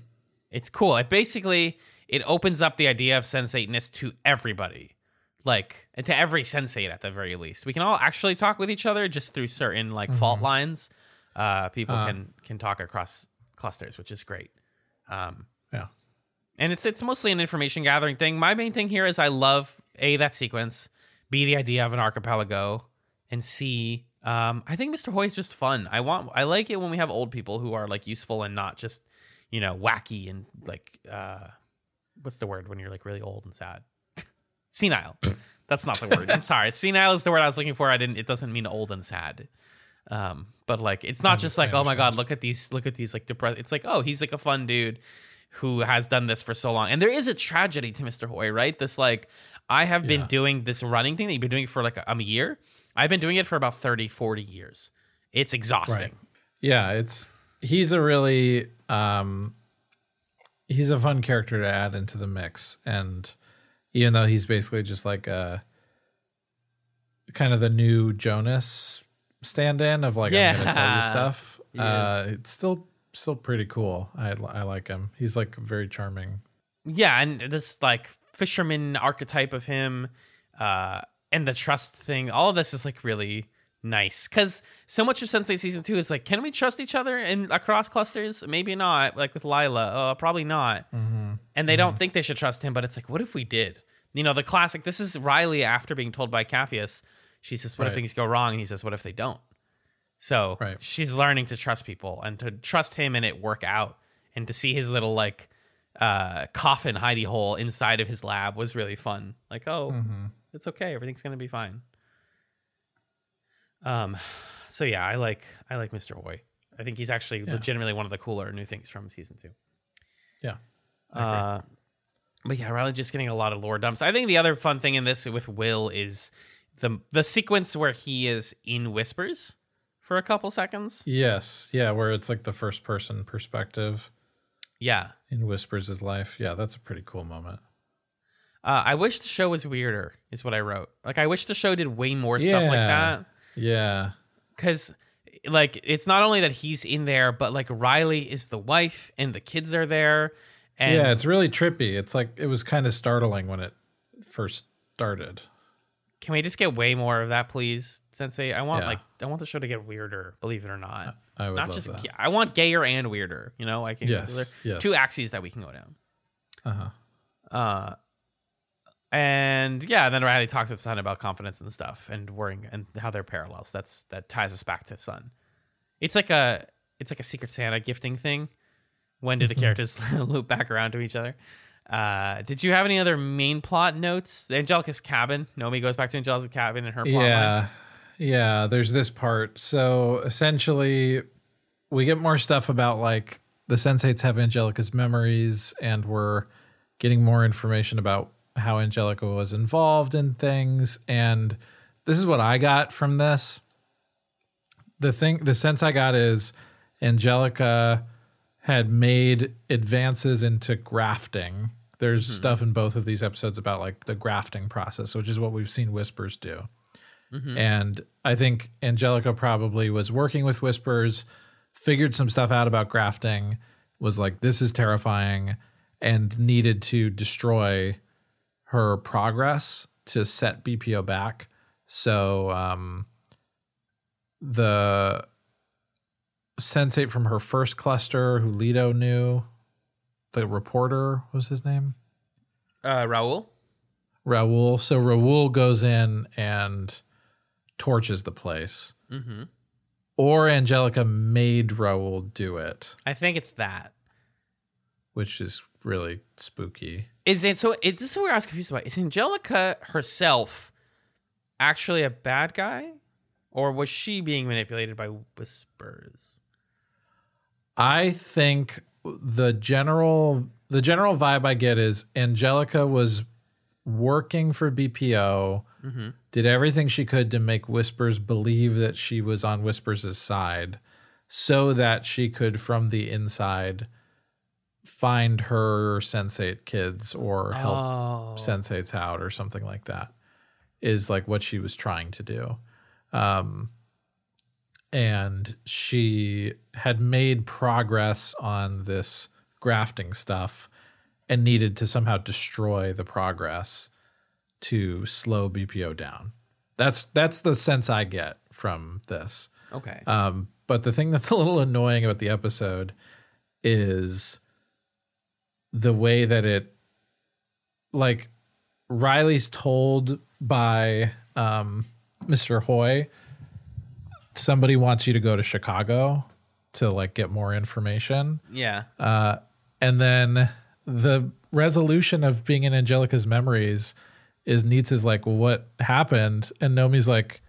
It's cool. It basically it opens up the idea of sensateness to everybody, like and to every sensate at the very least. We can all actually talk with each other just through certain like fault lines. Uh, people Uh. can can talk across clusters, which is great. Um, yeah. and it's it's mostly an information gathering thing. My main thing here is I love a that sequence, b the idea of an archipelago, and c um, I think Mr. Hoy is just fun. I want I like it when we have old people who are like useful and not just you know wacky and like uh, what's the word when you're like really old and sad, senile. That's not the word. I'm sorry. Senile is the word I was looking for. I didn't. It doesn't mean old and sad. Um, but like it's not just like oh my god, look at these, look at these like depressed. It's like oh he's like a fun dude who has done this for so long. And there is a tragedy to Mr. Hoy, right? This like I have been Yeah. doing this running thing that you've been doing for like a, a year. I've been doing it for about 30, 40 years. It's exhausting. Yeah, it's he's a really um he's a fun character to add into the mix and even though he's basically just like a kind of the new Jonas stand-in of like I'm gonna tell you Yeah. stuff. Uh it's still still pretty cool. I I like him. He's like very charming. Yeah, and this like fisherman archetype of him, uh, and the trust thing, all of this is like really nice because so much of Sense8 season two is like, can we trust each other in across clusters? Maybe not. Like with Lila, uh, probably not. And they don't think they should trust him, but it's like, what if we did? You know, the classic. This is Riley after being told by Capheus. She says, "What if things go wrong?" And he says, "What if they don't?" So Right. she's learning to trust people and to trust him and it work out, and to see his little like uh, coffin hidey hole inside of his lab was really fun. Like, oh, it's okay, everything's gonna be fine. Um, so yeah, I like I like Mr. Hoy. I think he's actually Yeah. legitimately one of the cooler new things from season two. Yeah. Uh, but yeah, Riley just getting a lot of lore dumps. I think the other fun thing in this with Will is the the sequence where he is in whispers for a couple seconds. Yes. Yeah, where it's like the first person perspective Yeah. in Whispers' his life. Yeah, that's a pretty cool moment. Uh, I wish the show was weirder, is what I wrote. Like, I wish the show did way more stuff like that. Yeah. Because, like, it's not only that he's in there, but, like, Riley is the wife and the kids are there. And yeah, it's really trippy. It's like it was kind of startling when it first started. Can we just get way more of that, please, Sense8? I want, Yeah. like, I want the show to get weirder, believe it or not. I would not just, that. I want gayer and weirder. You know, I can, Yes, yes. two axes that we can go down. Uh-huh. Uh, and yeah, then Riley talks with Sun about confidence and stuff, and worrying and how they're parallels. That's that ties us back to Sun. It's like a it's like a Secret Santa gifting thing. When do the characters loop back around to each other? Uh, did you have any other main plot notes? Angelica's cabin. Nomi goes back to Angelica's cabin and her plot line. Yeah. Yeah, there's this part. So essentially we get more stuff about like the sensates have Angelica's memories and we're getting more information about how Angelica was involved in things and this is what I got from this. The thing the sense I got is Angelica had made advances into grafting. There's stuff in both of these episodes about like the grafting process, which is what we've seen Whispers do. And I think Angelica probably was working with Whispers, figured some stuff out about grafting, was like, this is terrifying, and needed to destroy her progress to set BPO back. So um, the sensate from her first cluster, who Lito knew, the reporter was his name. Uh, Raul. Raul. So Raul goes in and torches the place. Mm-hmm. Or Angelica made Raul do it, I think it's that. which is really spooky. Is it so? It, this is what I was confused about. Is Angelica herself actually a bad guy, or was she being manipulated by whispers? I think the general the general vibe I get is Angelica was working for BPO, did everything she could to make Whispers believe that she was on Whispers' side so that she could from the inside find her sensate kids or help Oh. sensates out or something like that is like what she was trying to do um and she had made progress on this grafting stuff and needed to somehow destroy the progress to slow BPO down. That's that's the sense I get from this. Okay. Um, but the thing that's a little annoying about the episode is the way that it, like, Riley's told by um, Mr. Hoy, somebody wants you to go to Chicago to like get more information. yeah. Uh, and then the resolution of being in Angelica's memories is is like, well, what happened? And Nomi's like,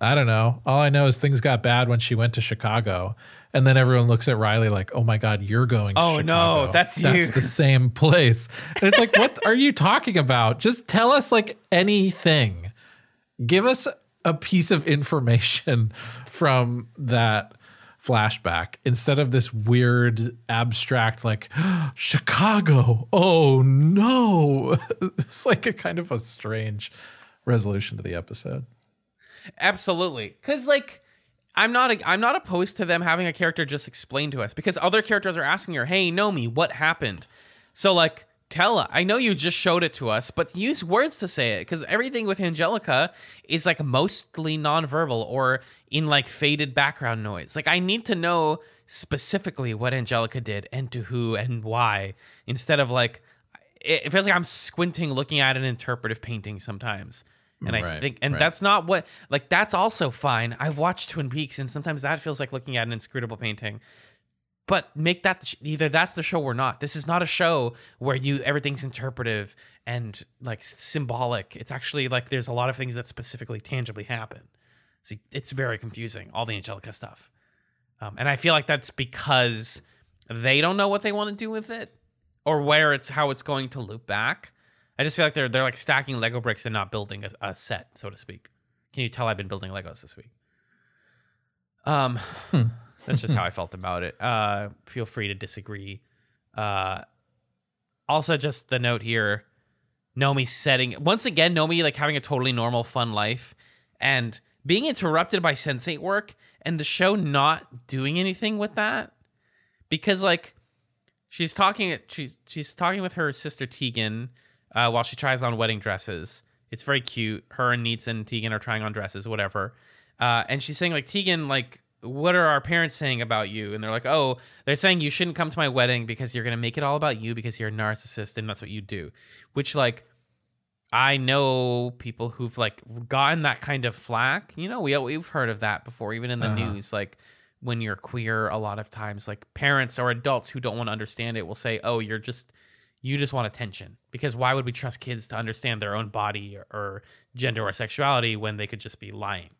I don't know. All I know is things got bad when she went to Chicago. And then everyone looks at Riley like, oh my God, you're going to Chicago. Oh, no, that's you." That's the same place. And it's like, what are you talking about? Just tell us like anything. Give us a piece of information from that flashback instead of this weird abstract like Chicago. Oh no. It's like a kind of a strange resolution to the episode. Absolutely. Cuz like I'm not I'm not opposed to them having a character just explain to us because other characters are asking her, "Hey, Nomi, what happened?" So like tell us. I know you just showed it to us, but use words to say it cuz everything with Angelica is like mostly nonverbal or in like faded background noise. Like I need to know specifically what Angelica did and to who and why instead of like it feels like I'm squinting looking at an interpretive painting sometimes. And I think and right. that's not what like that's also fine. I've watched Twin Peaks and sometimes that feels like looking at an inscrutable painting. But make that sh- either that's the show or not. This is not a show where you everything's interpretive and like symbolic. It's actually like there's a lot of things that specifically tangibly happen. So it's very confusing all the Angelica stuff. Um, and I feel like that's because they don't know what they want to do with it or where it's how it's going to loop back. I just feel like they're they're like stacking Lego bricks and not building a, a set, so to speak. Can you tell I've been building Legos this week? Um, that's just how I felt about it. Uh, feel free to disagree. Uh, also, just the note here: Nomi setting once again. Nomi like having a totally normal, fun life, and being interrupted by sensate work, and the show not doing anything with that because like she's talking she's she's talking with her sister Tegan uh, while she tries on wedding dresses. It's very cute. Her and Neets and Tegan are trying on dresses, whatever. Uh, and she's saying like Tegan, like, what are our parents saying about you? And they're like, oh, they're saying you shouldn't come to my wedding because you're gonna make it all about you because you're a narcissist and that's what you do. Which like I know people who've like gotten that kind of flack. You know, we we've heard of that before, even in the Uh-huh. news. Like when you're queer, a lot of times, like parents or adults who don't want to understand it will say, "Oh, you're just you just want attention." Because why would we trust kids to understand their own body or, or gender or sexuality when they could just be lying?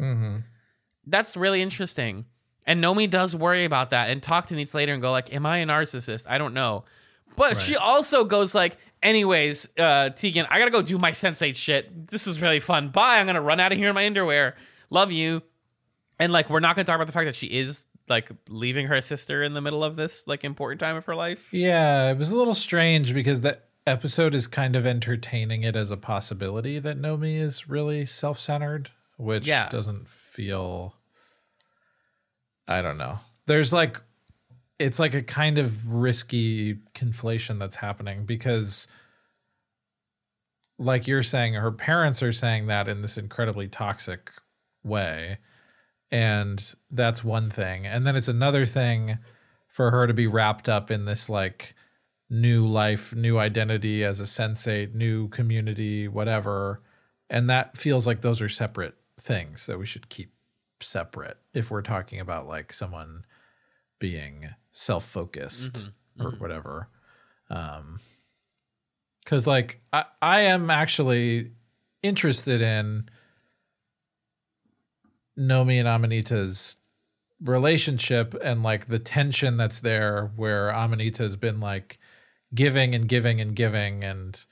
Mm-hmm. That's really interesting. And Nomi does worry about that and talk to Neets later and go like, "Am I a narcissist? I don't know." But she also goes like, "Anyways, uh, Tegan, I gotta go do my sensate shit. This was really fun. Bye. I'm gonna run out of here in my underwear. Love you." And like, we're not gonna talk about the fact that she is like leaving her sister in the middle of this like important time of her life. Yeah, it was a little strange because that episode is kind of entertaining it as a possibility that Nomi is really self centered, which Yeah. doesn't feel. I don't know. There's like, it's like a kind of risky conflation that's happening because, like you're saying, her parents are saying that in this incredibly toxic way. And that's one thing. And then it's another thing for her to be wrapped up in this like new life, new identity as a sensate, new community, whatever. And that feels like those are separate things that we should keep separate if we're talking about like someone being self-focused or whatever. Um cuz like I I am actually interested in Nomi and Amanita's relationship and like the tension that's there where Amanita has been like giving and giving and giving and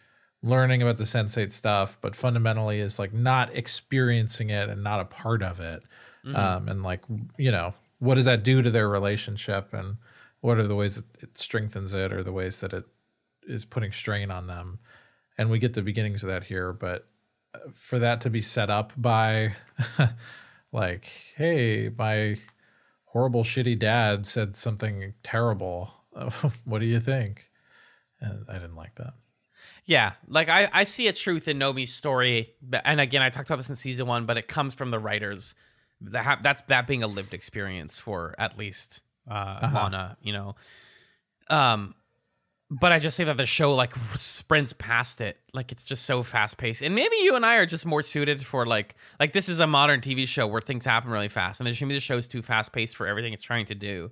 learning about the sensate stuff, but fundamentally is like not experiencing it and not a part of it. Mm-hmm. Um, and like, you know, what does that do to their relationship and what are the ways that it strengthens it or the ways that it is putting strain on them? And we get the beginnings of that here, but uh, for that to be set up by like, hey, my horrible, shitty dad said something terrible. what do you think? And I didn't like that. Yeah, like I, I see a truth in Nomi's story, and again, I talked about this in season one, but it comes from the writers. That that's that being a lived experience for at least uh, uh-huh. Lana, you know. Um, but I just say that the show like sprints past it, like it's just so fast paced, and maybe you and I are just more suited for like like this is a modern TV show where things happen really fast, and maybe the show is too fast paced for everything it's trying to do.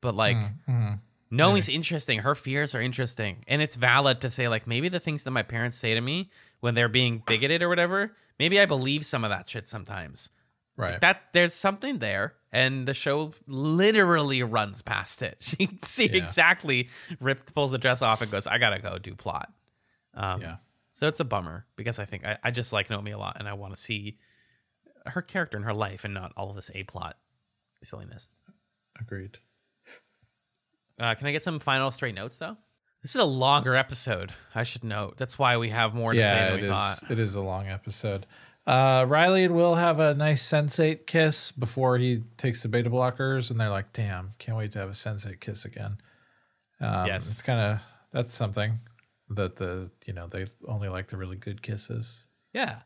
But like, mm-hmm. No, he's interesting. Her fears are interesting. And it's valid to say, like, maybe the things that my parents say to me when they're being bigoted or whatever, maybe I believe some of that shit sometimes. Right. Like that there's something there. And the show literally runs past it. She see yeah. exactly Rip pulls the dress off and goes, I gotta go do plot. Um, yeah. So it's a bummer because I think I, I just like Nomi a lot and I want to see her character in her life and not all of this A plot silliness. Agreed. Uh, can I get some final straight notes though? This is a longer episode. I should note. That's why we have more to yeah, say than we is, thought. It is a long episode. Uh, Riley and Will have a nice sensate kiss before he takes the beta blockers, and they're like, "Damn, can't wait to have a sensate kiss again." Um, yes, it's kind of that's something that the you know they only like the really good kisses. Yeah.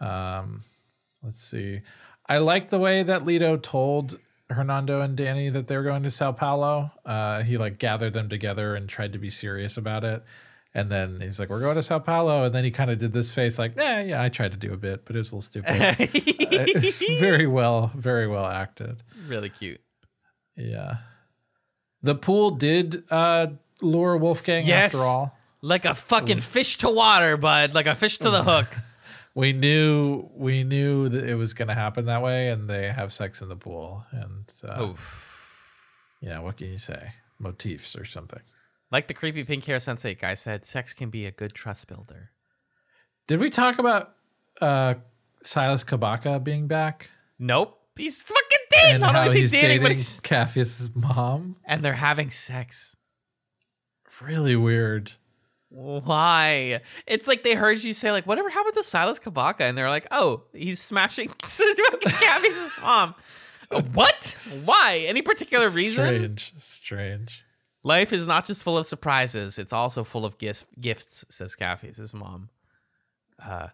Um, let's see. I like the way that Lito told Hernando and Danny that they were going to Sao Paulo. Uh, he like gathered them together and tried to be serious about it. And then he's like, "We're going to Sao Paulo." And then he kind of did this face, like, "Yeah, yeah." I tried to do a bit, but it was a little stupid. uh, it's very well, very well acted. Really cute. Yeah. The pool did uh, lure Wolfgang yes. after all. Like a fucking Ooh. fish to water, bud. Like a fish to the hook we knew we knew that it was going to happen that way, and they have sex in the pool, and uh, Oof. yeah, what can you say? Motifs or something. Like the creepy pink hair sensate guy said, sex can be a good trust builder. Did we talk about uh, Silas Kabaka being back? Nope. He's fucking dead. And Not how he's dating, dating Capheus's mom. And they're having sex. Really weird. Why? It's like they heard you say like whatever happened to Silas Kabaka, and they're like, oh, he's smashing Gabby's mom. What? Why? Any particular reason? Strange. Strange. Life is not just full of surprises; it's also full of gifts. Gifts, says Capheus' mom. Uh,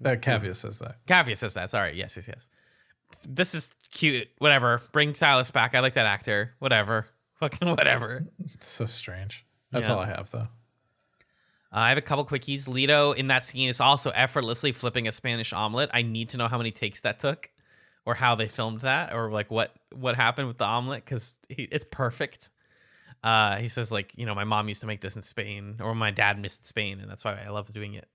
that Capheus says that. Capheus says that. Sorry. Yes, yes, yes. This is cute. Whatever. Bring Silas back. I like that actor. Whatever. Fucking whatever. It's so strange. That's yeah. all I have, though. Uh, I have a couple quickies. Lito in that scene is also effortlessly flipping a Spanish omelet. I need to know how many takes that took, or how they filmed that, or like what what happened with the omelet because it's perfect. Uh, he says like you know my mom used to make this in Spain, or my dad missed Spain, and that's why I love doing it.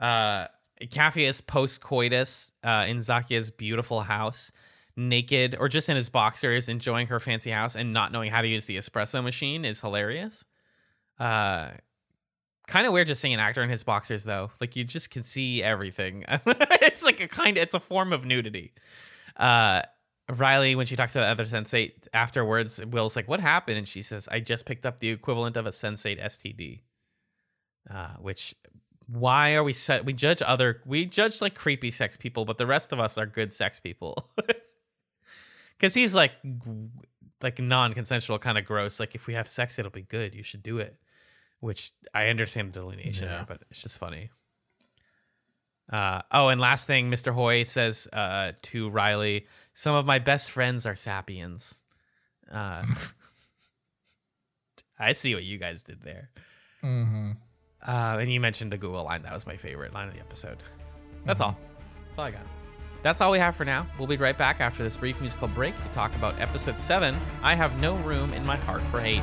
Uh, Capheus post coitus uh, in Zakia's beautiful house, naked or just in his boxers, enjoying her fancy house and not knowing how to use the espresso machine is hilarious. Uh, kind of weird just seeing an actor in his boxers though. Like you just can see everything. It's like a kind of it's a form of nudity. Uh riley when she talks to the other sensate afterwards will's like what happened? And she says i just picked up the equivalent of a sensate std uh which why are we set we judge other we judge like creepy sex people but the rest of us are good sex people. Because he's like like non-consensual kind of gross. Like if we have sex it'll be good. You should do it which I understand the delineation yeah. there, but it's just funny. Uh, oh, and last thing, Mr. Hoy says uh, to Riley, "Some of my best friends are sapiens." Uh, I see what you guys did there. Mm-hmm. Uh, and you mentioned the Google line. That was my favorite line of the episode. That's mm-hmm. all. That's all I got. That's all we have for now. We'll be right back after this brief musical break to talk about episode 7 I Have No Room in My Heart for Hate.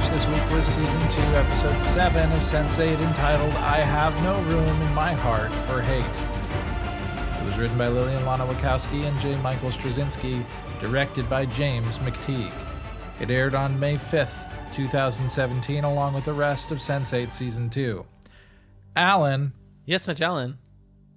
Watched this week was season two, episode seven of Sense8, entitled I Have No Room in My Heart for Hate. It was written by Lillian Lana Wachowski and J. Michael Straczynski, directed by James McTeigue. It aired on May 5th, 2017, along with the rest of Sense8 season two. Alan, Yes, Magellan.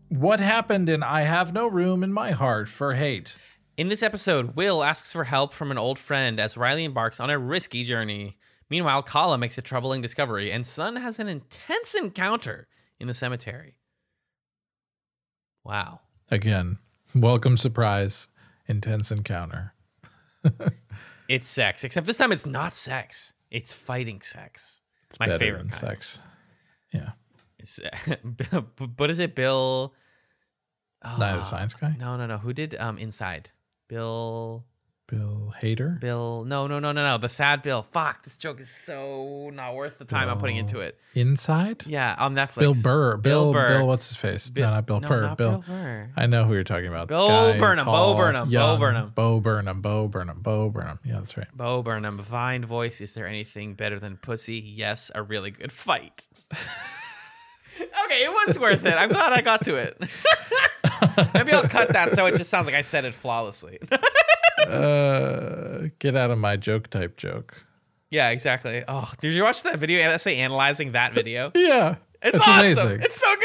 what happened in I Have No Room in My Heart for Hate? In this episode, Will asks for help from an old friend as Riley embarks on a risky journey. Meanwhile, Kala makes a troubling discovery, and Sun has an intense encounter in the cemetery. Wow. Again, welcome surprise, intense encounter. It's sex, except this time it's not sex. It's fighting sex. It's my Better favorite kind. sex. Yeah. What is it, Bill? Of Ah, the Science Guy? No, no, no. Who did um Inside? Bill. Bill Hader? Bill. No, no, no, no, no. The sad Bill. Fuck. This joke is so not worth the time I'm putting into it. Inside? Yeah, on Netflix. Bill Burr. Bill, Bill Bill, what's his face? Bill- no, not Bill no, Burr. not Bill. Bill Burr. I know who you're talking about. Bo Guy, Burnham, Bo tall, Burnham, Bo Burnham. Bo Burnham, Bo Burnham, Bo Burnham. Yeah, that's right. Bo Burnham, fine voice. Is there anything better than pussy? Yes, a really good fight. okay, it was worth it. I'm glad I got to it. Maybe I'll cut that so it just sounds like I said it flawlessly. Uh, get out of my joke type joke. yeah, exactly. Oh, did you watch that video essay analyzing that video? Yeah. It's, It's awesome. amazing. It's so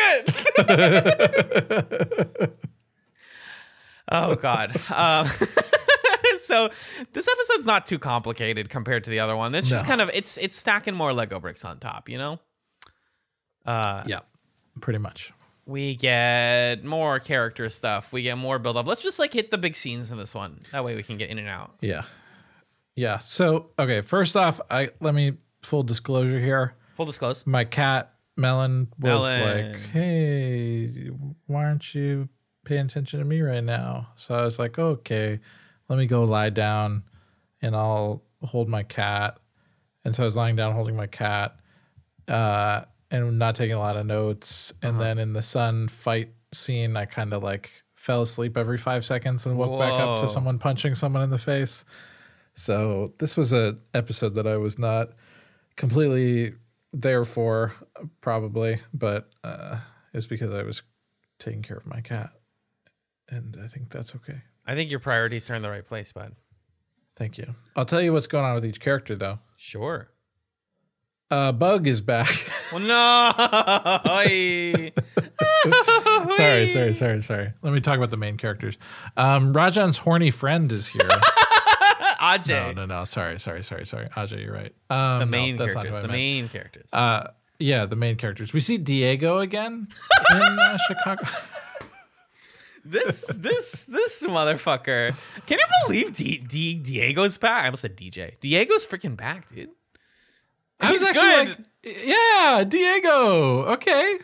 good. oh God. Um, so this episode's not too complicated compared to the other one. It's just No. kind of it's it's stacking more Lego bricks on top. You know. Uh, yeah. Pretty much. We get more character stuff. We get more build up. Let's just like hit the big scenes in this one. That way we can get in and out. Yeah. Yeah. So, okay, first off, I let me full disclosure here. Full disclose. my cat Melon was Melon. like, "Hey, why aren't you paying attention to me right now?" So I was like, "Okay, let me go lie down, and I'll hold my cat." And so I was lying down holding my cat, uh, and not taking a lot of notes. And then in the sun fight scene, I kind of like fell asleep every five seconds and woke back up to someone punching someone in the face. So this was an episode that I was not completely there for probably, but uh, it's because I was taking care of my cat, and I think that's okay. I think your priorities are in the right place, bud. Thank you. I'll tell you what's going on with each character though. Sure. Uh, Bug is back. Well, no. Sorry, sorry, sorry, sorry. Let me talk about the main characters. Um, Rajan's horny friend is here. Ajay. no, no. No. Sorry, sorry, sorry, sorry. Ajay, you're right. Um, the no, main that's characters. The main characters. Uh, yeah, the main characters. We see Diego again in uh, Chicago. this this this motherfucker. Can you believe D, D, Diego's back? I almost said DJ. Diego's freaking back, dude. I was He's actually good. like, yeah, Diego. Okay.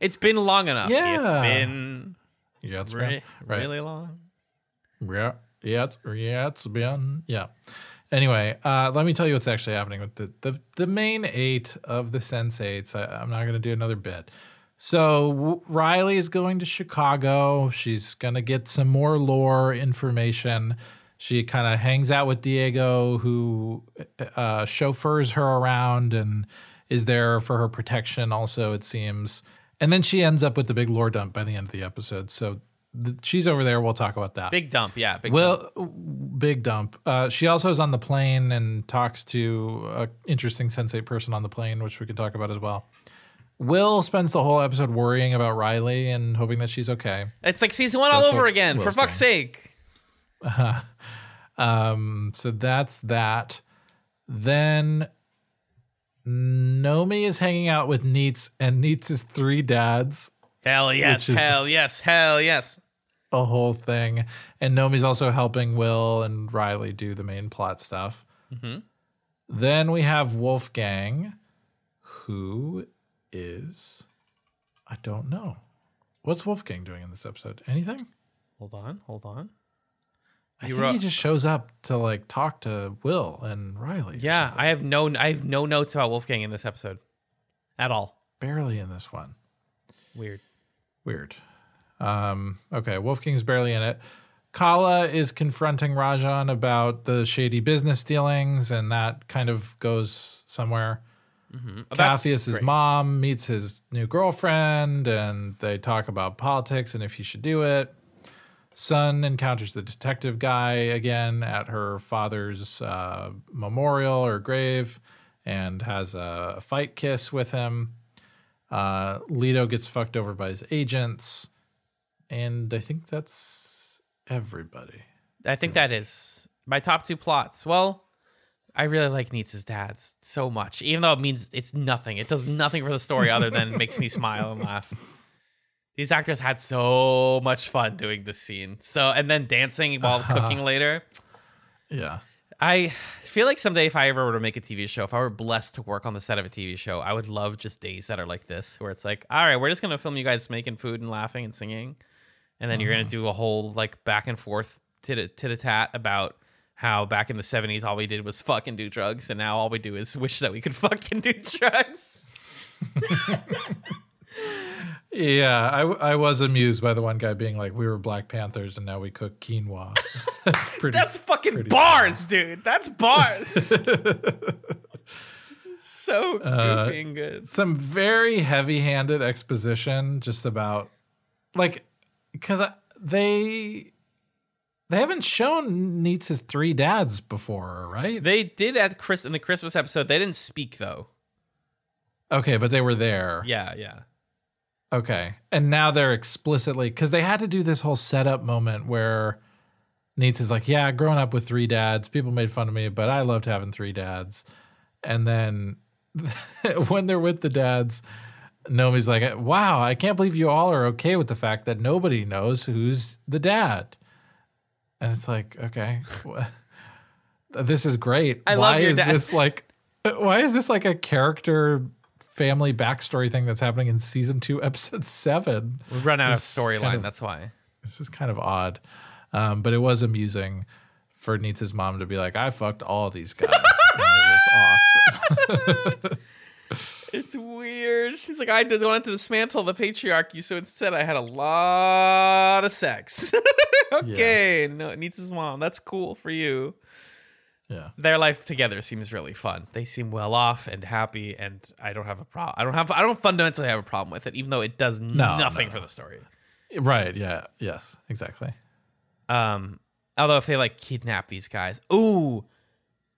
It's been long enough. Yeah. It's been Yeah, it's re- been right. really long. Yeah, yeah, it's, yeah, it's been yeah. Anyway, uh, let me tell you what's actually happening with the the, the main eight of the Sensates. I, I'm not going to do another bit. So w- Riley is going to Chicago. She's going to get some more lore information. She kind of hangs out with Diego, who uh, chauffeurs her around and is there for her protection. Also, it seems. And then she ends up with the big lore dump by the end of the episode. So th- she's over there. We'll talk about that. Big dump, yeah. Big dump. Well, big dump. Uh, she also is on the plane and talks to an interesting sensate person on the plane, which we can talk about as well. Will spends the whole episode worrying about Riley and hoping that she's okay. It's like season one all over again. For Will's fuck's sake. Um, so that's that. Then Nomi is hanging out with Neets, and Neets' three dads. Hell yes. Hell yes. Hell yes. a whole thing. And Nomi's also helping Will and Riley do the main plot stuff. Mhm. Then we have Wolfgang, who is, I don't know. What's Wolfgang doing in this episode? Anything? Hold on. Hold on. I You think wrote- he just shows up to like talk to Will and Riley. Yeah. I have no I have no notes about Wolfgang in this episode. At all. barely in this one. Weird. Weird. Um, okay, Wolfgang's barely in it. Kala is confronting Rajan about the shady business dealings, and that kind of goes somewhere. Oh, that's Capheus's great. mom meets his new girlfriend, and they talk about politics and if he should do it. Sun encounters the detective guy again at her father's uh, memorial or grave and has a fight kiss with him. Uh, Lito gets fucked over by his agents. And I think that's everybody. I think that is my top two plots. Well, I really like Neets's dads so much, even though it means it's nothing. It does nothing for the story other than makes me smile and laugh. These actors had so much fun doing this scene. So, and then dancing while uh-huh. cooking later. Yeah. I feel like someday, if I ever were to make a TV show, if I were blessed to work on the set of a TV show, I would love just days that are like this, where it's like, all right, we're just gonna film you guys making food and laughing and singing, and then you're gonna uh-huh. do a whole like back and forth tit tit tat about how back in the '70s all we did was fucking do drugs, and now all we do is wish that we could fucking do drugs. Yeah, I, I was amused by the one guy being like, "We were Black Panthers, and now we cook quinoa." That's pretty. That's fucking Pretty bars, dude. That's bars. so goofy Uh, and good. some very heavy-handed exposition just about like because they they haven't shown Neets's three dads before, right? They did at Chris in the Christmas episode. They didn't speak though. Okay, but they were there. Yeah, yeah. Okay, and now they're explicitly because they had to do this whole setup moment where Neets's like, "Yeah, growing up with three dads, people made fun of me, but I loved having three dads." And then when they're with the dads, Nomi's like, "Wow, I can't believe you all are okay with the fact that nobody knows who's the dad." And it's like, okay, this is great. I why love your is dad. this like? Why is this like a character? Family backstory thing that's happening in season two, episode seven. We've run out of It's kind storyline. of- That's why. It's just kind of odd. Um, but it was amusing for Neets's mom to be like, I fucked all these guys. it was awesome. It's weird. She's like, I did wanted to dismantle the patriarchy, so instead I had a lot of sex. okay, no, it needs his mom. That's cool for you. Yeah. Their life together seems really fun. They seem well off and happy, and I don't have a problem. I don't have. I don't fundamentally have a problem with it, even though it does No, nothing no, for the story. Right. Yeah. Yes. Exactly. Um, although if they like kidnap these guys, ooh,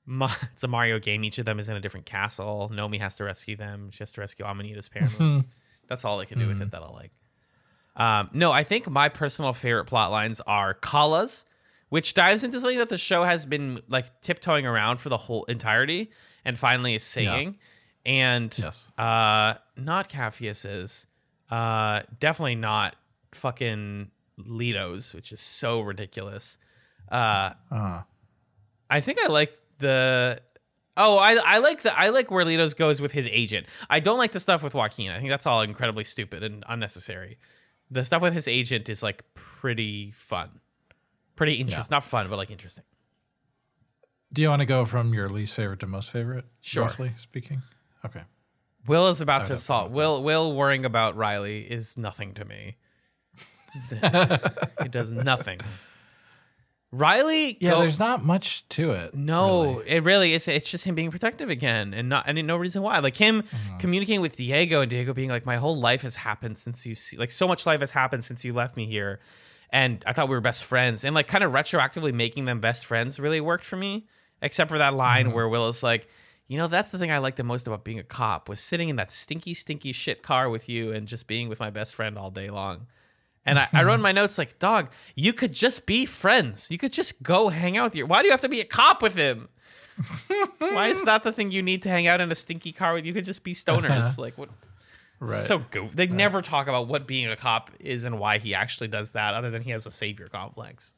Ma- it's a Mario game. Each of them is in a different castle. Nomi has to rescue them. She has to rescue Amanita's parents. That's all they can do with it that I like. Um, no, I think my personal favorite plot lines are Kala's, which dives into something that the show has been like tiptoeing around for the whole entirety, and finally is saying. And Yes. uh, not Capheus's, uh, definitely not fucking Lito's, which is so ridiculous. Uh, Uh, I think I like the. Oh, I I like the I like where Lito's goes with his agent. I don't like the stuff with Joaquin. I think that's all incredibly stupid and unnecessary. The stuff with his agent is like pretty fun, pretty interesting. Not fun, but like interesting. do you want to go from your least favorite to most favorite? Sure. Roughly speaking. Okay. Will is about to assault. Will Will worrying about Riley is nothing to me. it does nothing. Riley, Yeah. go- there's not much to it. No, really. it really is. It's just him being protective again, and not and no reason why. Like him Mm-hmm. communicating with Diego, and Diego being like, "My whole life has happened since you see, like so much life has happened since you left me here, and I thought we were best friends." And like kind of retroactively making them best friends really worked for me, except for that line Mm-hmm. where Will is like, "You know, that's the thing I liked the most about being a cop was sitting in that stinky, stinky shit car with you and just being with my best friend all day long." And I, I wrote in my notes like, "Dog, you could just be friends. You could just go hang out with your. Why do you have to be a cop with him?" Why is that the thing you need to hang out in a stinky car with? You could just be stoners. Like what? Right. So goof. They never talk about what being a cop is and why he actually does that, other than he has a savior complex.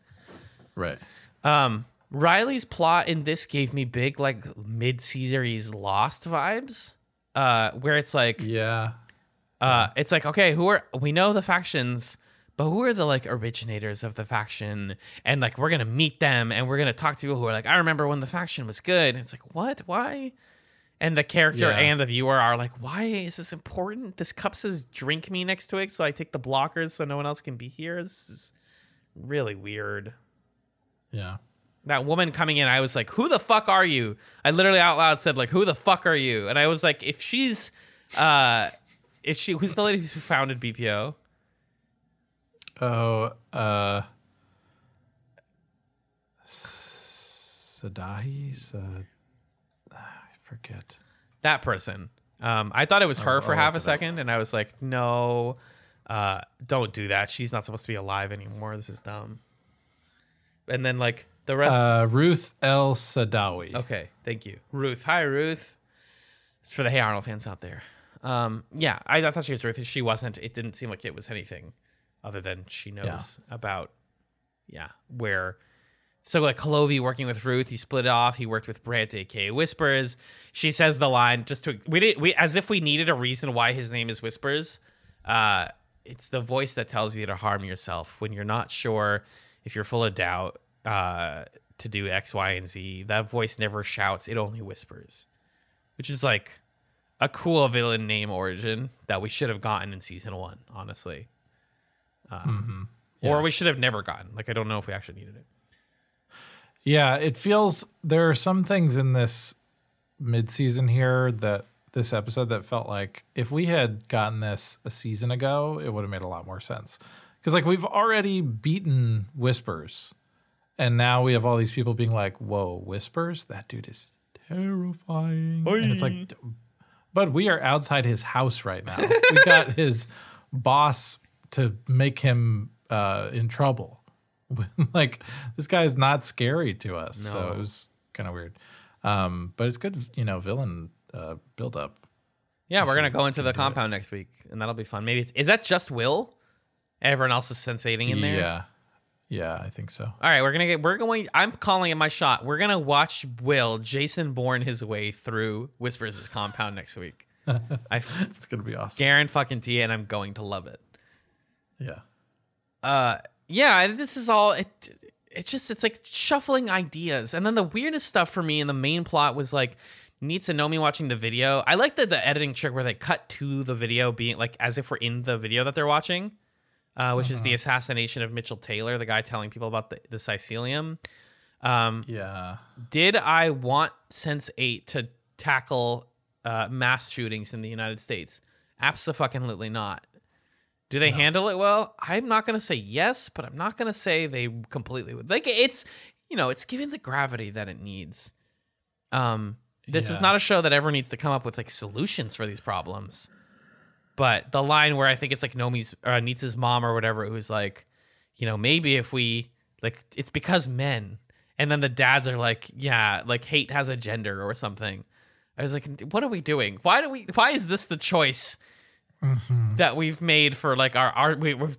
right. Um, Riley's plot in this gave me big like mid series Lost vibes, uh, where it's like Yeah. uh, it's like okay, who are we know the factions, but who are the like originators of the faction? And like we're gonna meet them, and we're gonna talk to people who are like, I remember when the faction was good. And it's like, what? Why? And the character Yeah. and the viewer are like, why is this important? This cup says drink me next to it, so I take the blockers so no one else can be here. This is really weird. Yeah. that woman coming in, I was like, "Who the fuck are you?" I literally out loud said, "Like, who the fuck are you?" And I was like, "If she's, uh, if she, who's the lady who founded BPO?" Oh, uh, Sadahi? Sa- I forget. That person. Um, I thought it was her I'll- for I'll half a second, and I was like, "No, uh, don't do that. She's not supposed to be alive anymore. This is dumb." And then like the rest. Uh, Ruth El-Saadawi. Okay, thank you, Ruth. Hi, Ruth. It's for the Hey Arnold fans out there. Um, yeah, I, I thought she was Ruth. She wasn't. It didn't seem like it was anything other than she knows about, yeah, where. So like Clovey working with Ruth, he split off. He worked with Brandt, aka Whispers. She says the line just to we did we as if we needed a reason why his name is Whispers. Uh, it's the voice that tells you to harm yourself when you're not sure if you're full of doubt uh, to do X, Y, and Z. That voice never shouts; it only whispers, which is like a cool villain name origin that we should have gotten in season one, honestly. Um, Or we should have never gotten. Like, I don't know if we actually needed it. Yeah, it feels there are some things in this mid-season here that this episode that felt like if we had gotten this a season ago, it would have made a lot more sense. Because like we've already beaten Whispers, and now we have all these people being like, "Whoa, Whispers! That dude is terrifying." And it's like, but we are outside his house right now. we got his boss to make him uh, in trouble. like this guy is not scary to us, so it was kind of weird. Um, but it's good, you know, villain uh, build up. Yeah, we're gonna go into the compound next week, and that'll be fun. Maybe it's, is that just Will? Everyone else is sensating in there. Yeah, yeah, I think so. All right, we're gonna get. We're going. I'm calling it my shot. We're gonna watch Will Jason Bourne his way through Whispers' compound next week. I It's gonna be awesome. guarantee fucking T, and I'm going to love it. Yeah, uh yeah this is all it it's just it's like shuffling ideas and then the weirdest stuff for me in the main plot was like needs to know me watching the video i like the, the editing trick where they cut to the video being like as if we're in the video that they're watching uh, which is the assassination of mitchell taylor the guy telling people about the, the sicilium um, yeah. did I want Sense8 to tackle uh, mass shootings in the United States? Absolutely not. Do they handle it well? I'm not going to say yes, but I'm not going to say they completely would. Like it's, you know, it's given the gravity that it needs. Um, this is not a show that ever needs to come up with like solutions for these problems. But the line where I think it's like Nomi's uh, Neets's mom or whatever, who's like, you know, maybe if we like, it's because men, and then the dads are like, yeah, like hate has a gender or something. I was like, what are we doing? Why do we? Why is this the choice that we've made for like our our we we've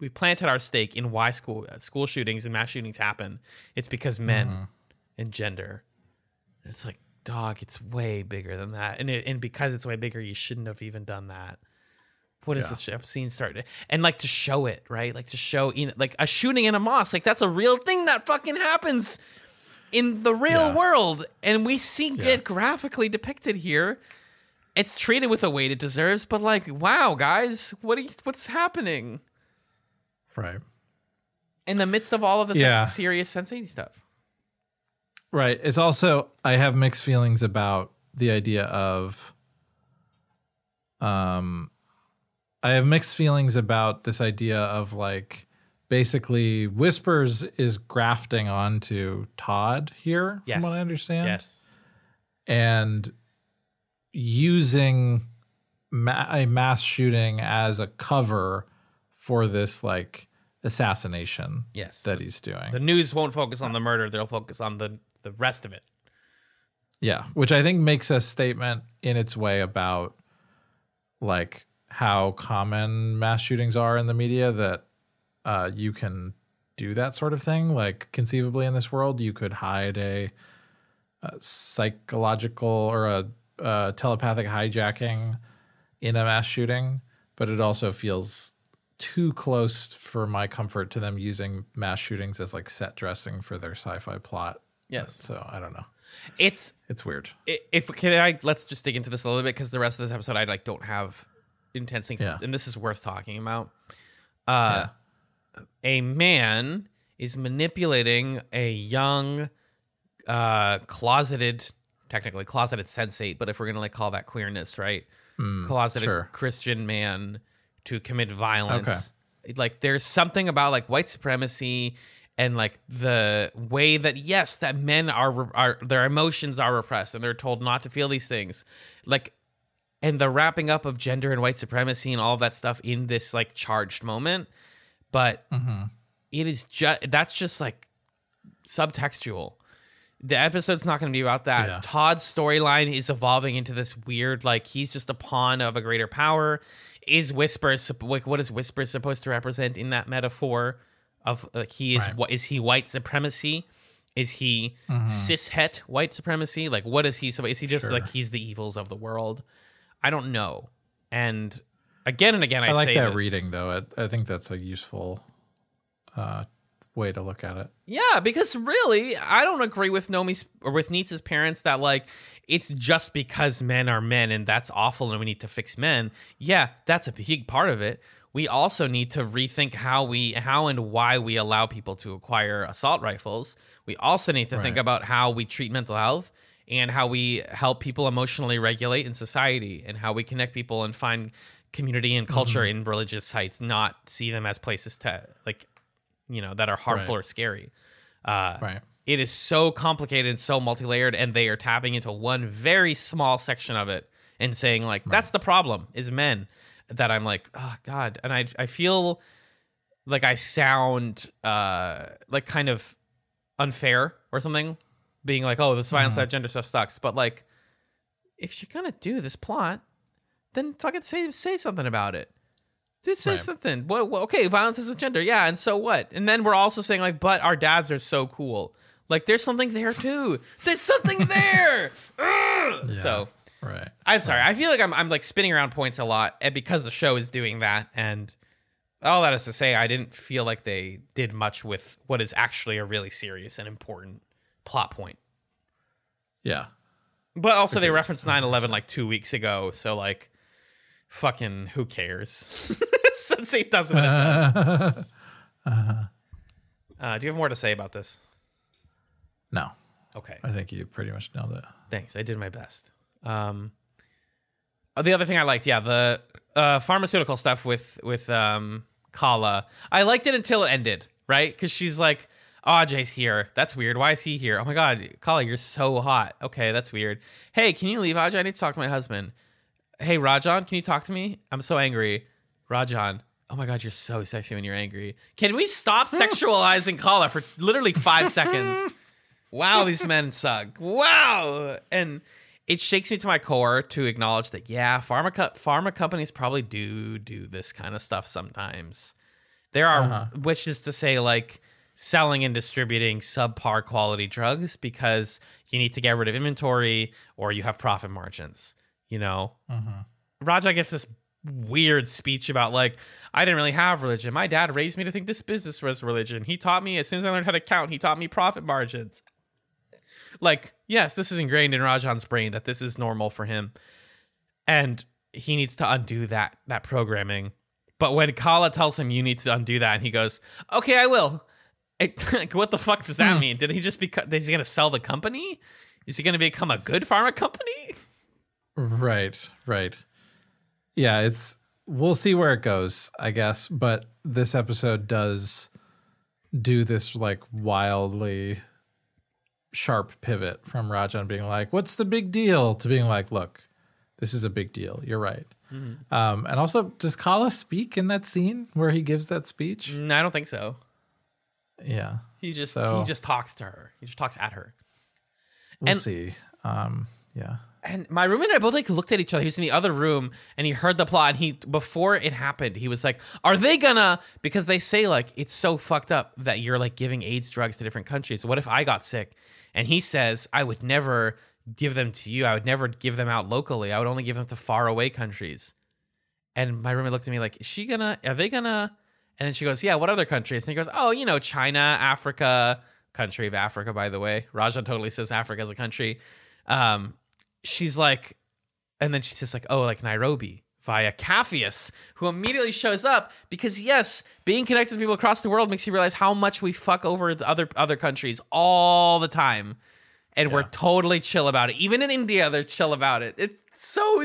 we planted our stake in why school uh, school shootings and mass shootings happen? It's because men and gender. It's like, dog, it's way bigger than that, and it, and because it's way bigger, you shouldn't have even done that. What is Yeah. this scene started? And like to show it, right? Like to show, you know, like a shooting in a mosque, like that's a real thing that fucking happens in the real Yeah. world, and we see Yeah. it graphically depicted here. It's treated with the weight it deserves, but like, wow, guys, what are you, what's happening Right. in the midst of all of this Yeah. like, serious sensation stuff? Right. It's also I have mixed feelings about the idea of um I have mixed feelings about this idea of like basically Whispers is grafting onto Todd here, Yes. from what I understand. Yes. And using ma- a mass shooting as a cover for this like assassination Yes. that he's doing. the news won't focus on the murder; they'll focus on the the rest of it. Yeah, which I think makes a statement in its way about like how common mass shootings are in the media that uh, you can do that sort of thing. Like conceivably in this world, you could hide a, a psychological or a, a telepathic hijacking in a mass shooting, but it also feels too close for my comfort to them using mass shootings as like set dressing for their sci-fi plot. Yes. So I don't know. It's It's weird. if can I let's just dig into this a little bit because the rest of this episode I like don't have intense things, Yeah. and this is worth talking about. Uh, a man is manipulating a young, uh, closeted, technically closeted sensate, but if we're gonna like call that queerness, right? Mm, closeted sure. Christian man to commit violence. Like there's something about like white supremacy and like the way that yes, that men are are their emotions are repressed and they're told not to feel these things. Like and the wrapping up of gender and white supremacy and all of that stuff in this like charged moment. But mm-hmm. it is just that's just like subtextual. The episode's not going to be about that. Yeah. Todd's storyline is evolving into this weird, like he's just a pawn of a greater power. Is Whisper like what is Whisper supposed to represent in that metaphor of like he is Right. what is he white supremacy? Is he cishet white supremacy? Like what is he? So is he just Sure. like he's the evils of the world? I don't know. And again and again, I, I like say that this. reading though. I, I think that's a useful uh, way to look at it. Yeah, because really, I don't agree with Nomi's or with Neets's parents that like it's just because men are men and that's awful and we need to fix men. Yeah, that's a big part of it. We also need to rethink how we how and why we allow people to acquire assault rifles. We also need to think about how we treat mental health and how we help people emotionally regulate in society and how we connect people and find community and culture mm-hmm. in religious sites, not see them as places to like you know that are harmful Right. or scary. Uh, Right. It is so complicated and so multi-layered, and they are tapping into one very small section of it and saying like, "That's the problem is men." That I'm like, oh god, and I I feel like I sound uh like kind of unfair or something, being like, "Oh, this violence, that gender stuff sucks," but like, if you're gonna do this plot, then fucking say say something about it. Dude, say Right. something. Okay, violence is a gender. Yeah, and so what? And then we're also saying like, but our dads are so cool. Like, there's something there too. There's something there. Ugh! So Right. I'm sorry. I feel like I'm I'm like spinning around points a lot, and because the show is doing that, and all that is to say, I didn't feel like they did much with what is actually a really serious and important plot point. Yeah. But also, they referenced 9/11 like two weeks ago, so like, fucking, who cares? Since it does what it does. Uh, do you have more to say about this? no, Okay. I think you pretty much nailed it. Thanks. I did my best. Um, oh, the other thing I liked, yeah, the uh, pharmaceutical stuff with with um, Kala. I liked it until it ended, right? Because she's like, "Oh, Ajay's here. That's weird. Why is he here? Oh my god, Kala, you're so hot. Okay, that's weird. Hey, can you leave, Ajay? I need to talk to my husband. Hey, Rajan, can you talk to me? I'm so angry. Rajan. Oh my god, you're so sexy when you're angry. Can we stop sexualizing Kala for literally five seconds? wow, these men suck. Wow. And it shakes me to my core to acknowledge that, yeah, pharma, co- pharma companies probably do do this kind of stuff sometimes. There are, uh-huh. which is to say, like selling and distributing subpar quality drugs because you need to get rid of inventory or you have profit margins, you know? Mm-hmm. Raja gives this weird speech about like I didn't really have religion. My dad raised me to think this business was religion. He taught me as soon as I learned how to count, he taught me profit margins. Like, yes, this is ingrained in Rajan's brain that this is normal for him. And he needs to undo that that programming. But when Kala tells him you need to undo that and he goes, "Okay, I will." It, like, what the fuck does that hmm. mean? Did he just become is he going to sell the company? Is he going to become a good pharma company? Right, right. Yeah, it's we'll see where it goes, I guess, but this episode does do this like wildly sharp pivot from Rajan being like, "What's the big deal?" to being like, "Look, this is a big deal. You're right." Um, and also, does Kala speak in that scene where he gives that speech? Mm, I don't think so. Yeah, He just So- he just talks to her. He just talks at her. we'll And- see. Um, yeah, And my roommate and I both like looked at each other. He was in the other room and he heard the plot and he before it happened, he was like, Are they gonna because they say like it's so fucked up that you're like giving AIDS drugs to different countries. What if I got sick? And he says, I would never give them to you. I would never give them out locally. I would only give them to far away countries. And my roommate looked at me like, Is she gonna are they gonna and then she goes, Yeah, what other countries? And he goes, Oh, you know, China, Africa, country of Africa, by the way. Raja totally says Africa is a country. Um, she's like, and then she's just like, oh, like Nairobi, via Capheus, who immediately shows up because yes, being connected to people across the world makes you realize how much we fuck over the other other countries all the time. And we're totally chill about it. Even in India, they're chill about it. It's so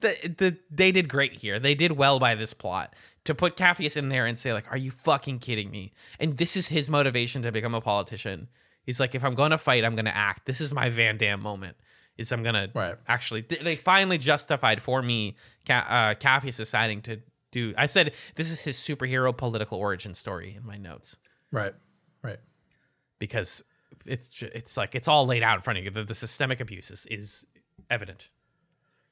the, the they did great here. They did well by this plot to put Capheus in there and say like, "Are you fucking kidding me?" And this is his motivation to become a politician. He's like, "If I'm going to fight, I'm going to act. This is my Van Damme moment. Is I'm going Right. actually." They finally justified for me uh, deciding to do. I said this is his superhero political origin story in my notes Right. Right. because it's it's like it's all laid out in front of you. The, the systemic abuse is, is evident.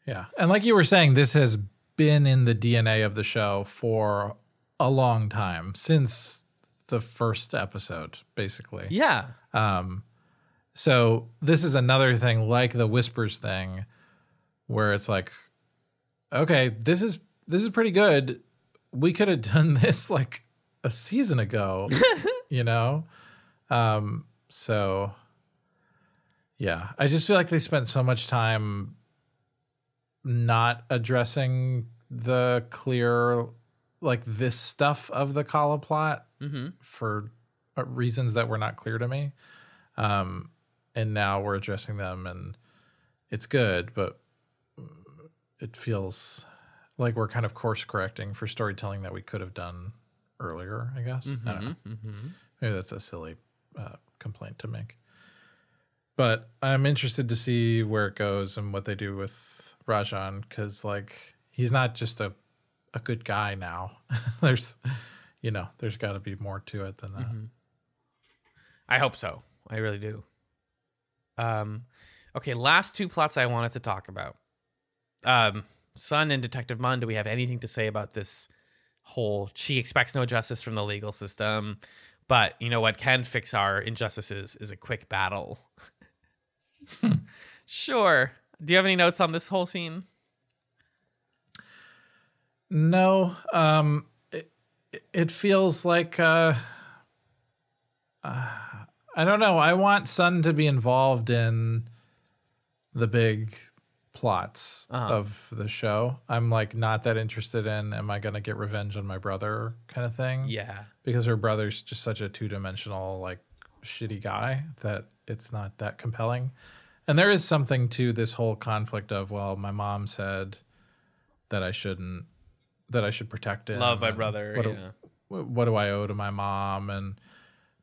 Yeah. And like you were saying, this has been in the DNA of the show for a long time since the first episode, basically. Yeah. So this is another thing like the whispers thing where it's like okay, this is this is pretty good. We could have done this like a season ago, you know? Um so yeah, I just feel like they spent so much time not addressing the clear like this stuff of the Kala plot Mm-hmm. for uh, reasons that were not clear to me. Um, and now we're addressing them, and it's good, but it feels like we're kind of course correcting for storytelling that we could have done earlier. I guess I don't mm-hmm, know. Mm-hmm. Maybe that's a silly uh, complaint to make. But I'm interested to see where it goes and what they do with Rajan because, like, he's not just a a good guy now. there's, you know, there's got to be more to it than that. Mm-hmm. I hope so. I really do. Um, okay, last two plots I wanted to talk about. Um, Sun and Detective Munn. Do we have anything to say about this whole? She expects no justice from the legal system, but you know what can fix our injustices is a quick battle. sure. Do you have any notes on this whole scene? No, um, it, it feels like uh, uh, I don't know. I want Sun to be involved in the big plots Uh-huh. of the show. I'm like not that interested in. Am I going to get revenge on my brother? Kind of thing. Yeah. because her brother's just such a two-dimensional like shitty guy that it's not that compelling and there is something to this whole conflict of well my mom said that i shouldn't that i should protect him Love my brother. what, yeah. do, what do i owe to my mom and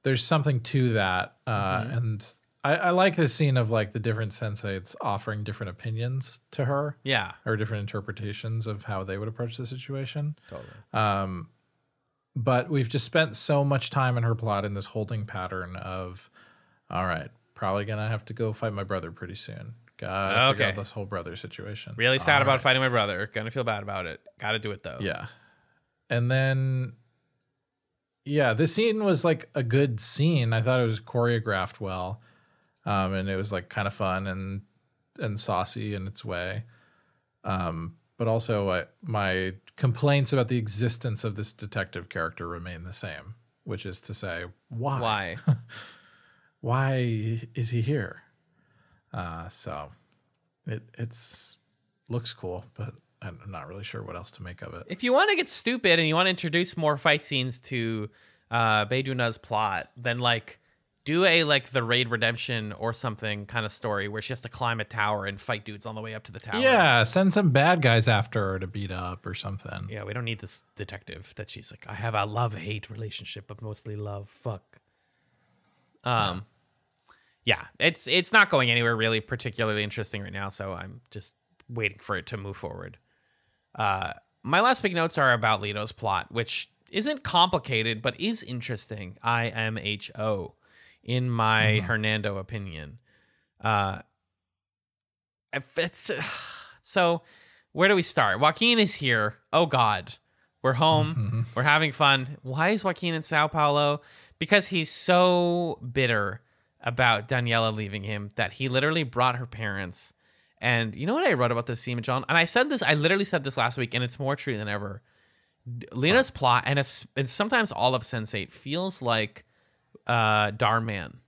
there's something to that uh, Mm-hmm. and I, I like the scene of like the different sensates offering different opinions to her yeah. or different interpretations of how they would approach the situation Totally. um, but we've just spent so much time in her plot in this holding pattern of, all right, probably gonna have to go fight my brother pretty soon. Gotta Okay. this whole brother situation. Really sad All about right. fighting my brother. Gonna feel bad about it. Gotta do it though. Yeah, and then, yeah, this scene was like a good scene. I thought it was choreographed well, um, and it was like kind of fun and and saucy in its way. Um, but also, I, my complaints about the existence of this detective character remain the same, which is to say, why? Why? Why is he here? Uh, so it it's looks cool, but I'm not really sure what else to make of it. if you want to get stupid and you want to introduce more fight scenes to uh Bae Doona's plot, then like do a like the raid redemption or something kind of story where she has to climb a tower and fight dudes on the way up to the tower. Yeah, send some bad guys after her to beat up or something. Yeah, we don't need this detective that she's like, I have a love hate relationship, but mostly love. Fuck. Um, yeah, it's it's not going anywhere really particularly interesting right now, so I'm just waiting for it to move forward. Uh, my last big notes are about Lito's plot, which isn't complicated but is interesting. IMHO, in my Hernando opinion. Uh, it's so. Where do we start? Joaquin is here. Oh God, we're home. We're having fun. Why is Joaquin in Sao Paulo? Because he's so bitter about Daniela leaving him that he literally brought her parents. And you know what I wrote about this scene, John? And I said this. I literally said this last week, and it's more true than ever. Lena's plot, and, it's, and sometimes all of Sense8 feels like uh, Dhar Mann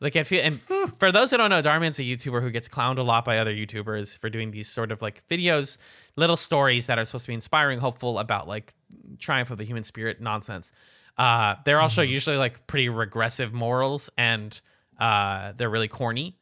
Like I feel, and for those that don't know, Dhar Mann's a YouTuber who gets clowned a lot by other YouTubers for doing these sort of like videos, little stories that are supposed to be inspiring, hopeful about like triumph of the human spirit nonsense. Uh, they're also usually like pretty regressive morals, and uh, they're really corny.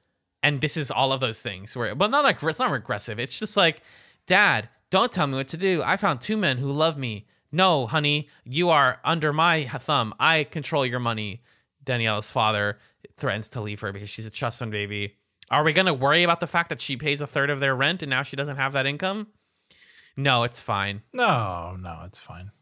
And this is all of those things. Where, well, not like it's not regressive. It's just like, Dad, don't tell me what to do. I found two men who love me. No, honey, you are under my thumb. I control your money. Danielle's father threatens to leave her because she's a trust fund baby. Are we going to worry about the fact that she pays a third of their rent and now she doesn't have that income? No, it's fine. No, no, it's fine.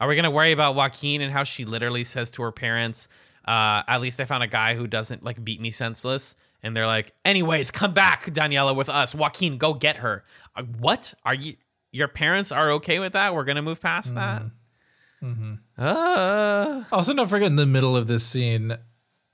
Are we going to worry about Joaquin and how she literally says to her parents, uh, at least I found a guy who doesn't like beat me senseless? And they're like, anyways, come back, Daniela, with us. Joaquin, go get her. Uh, what? Are you, your parents are okay with that? We're going to move past that? Uh, Also, don't forget in the middle of this scene,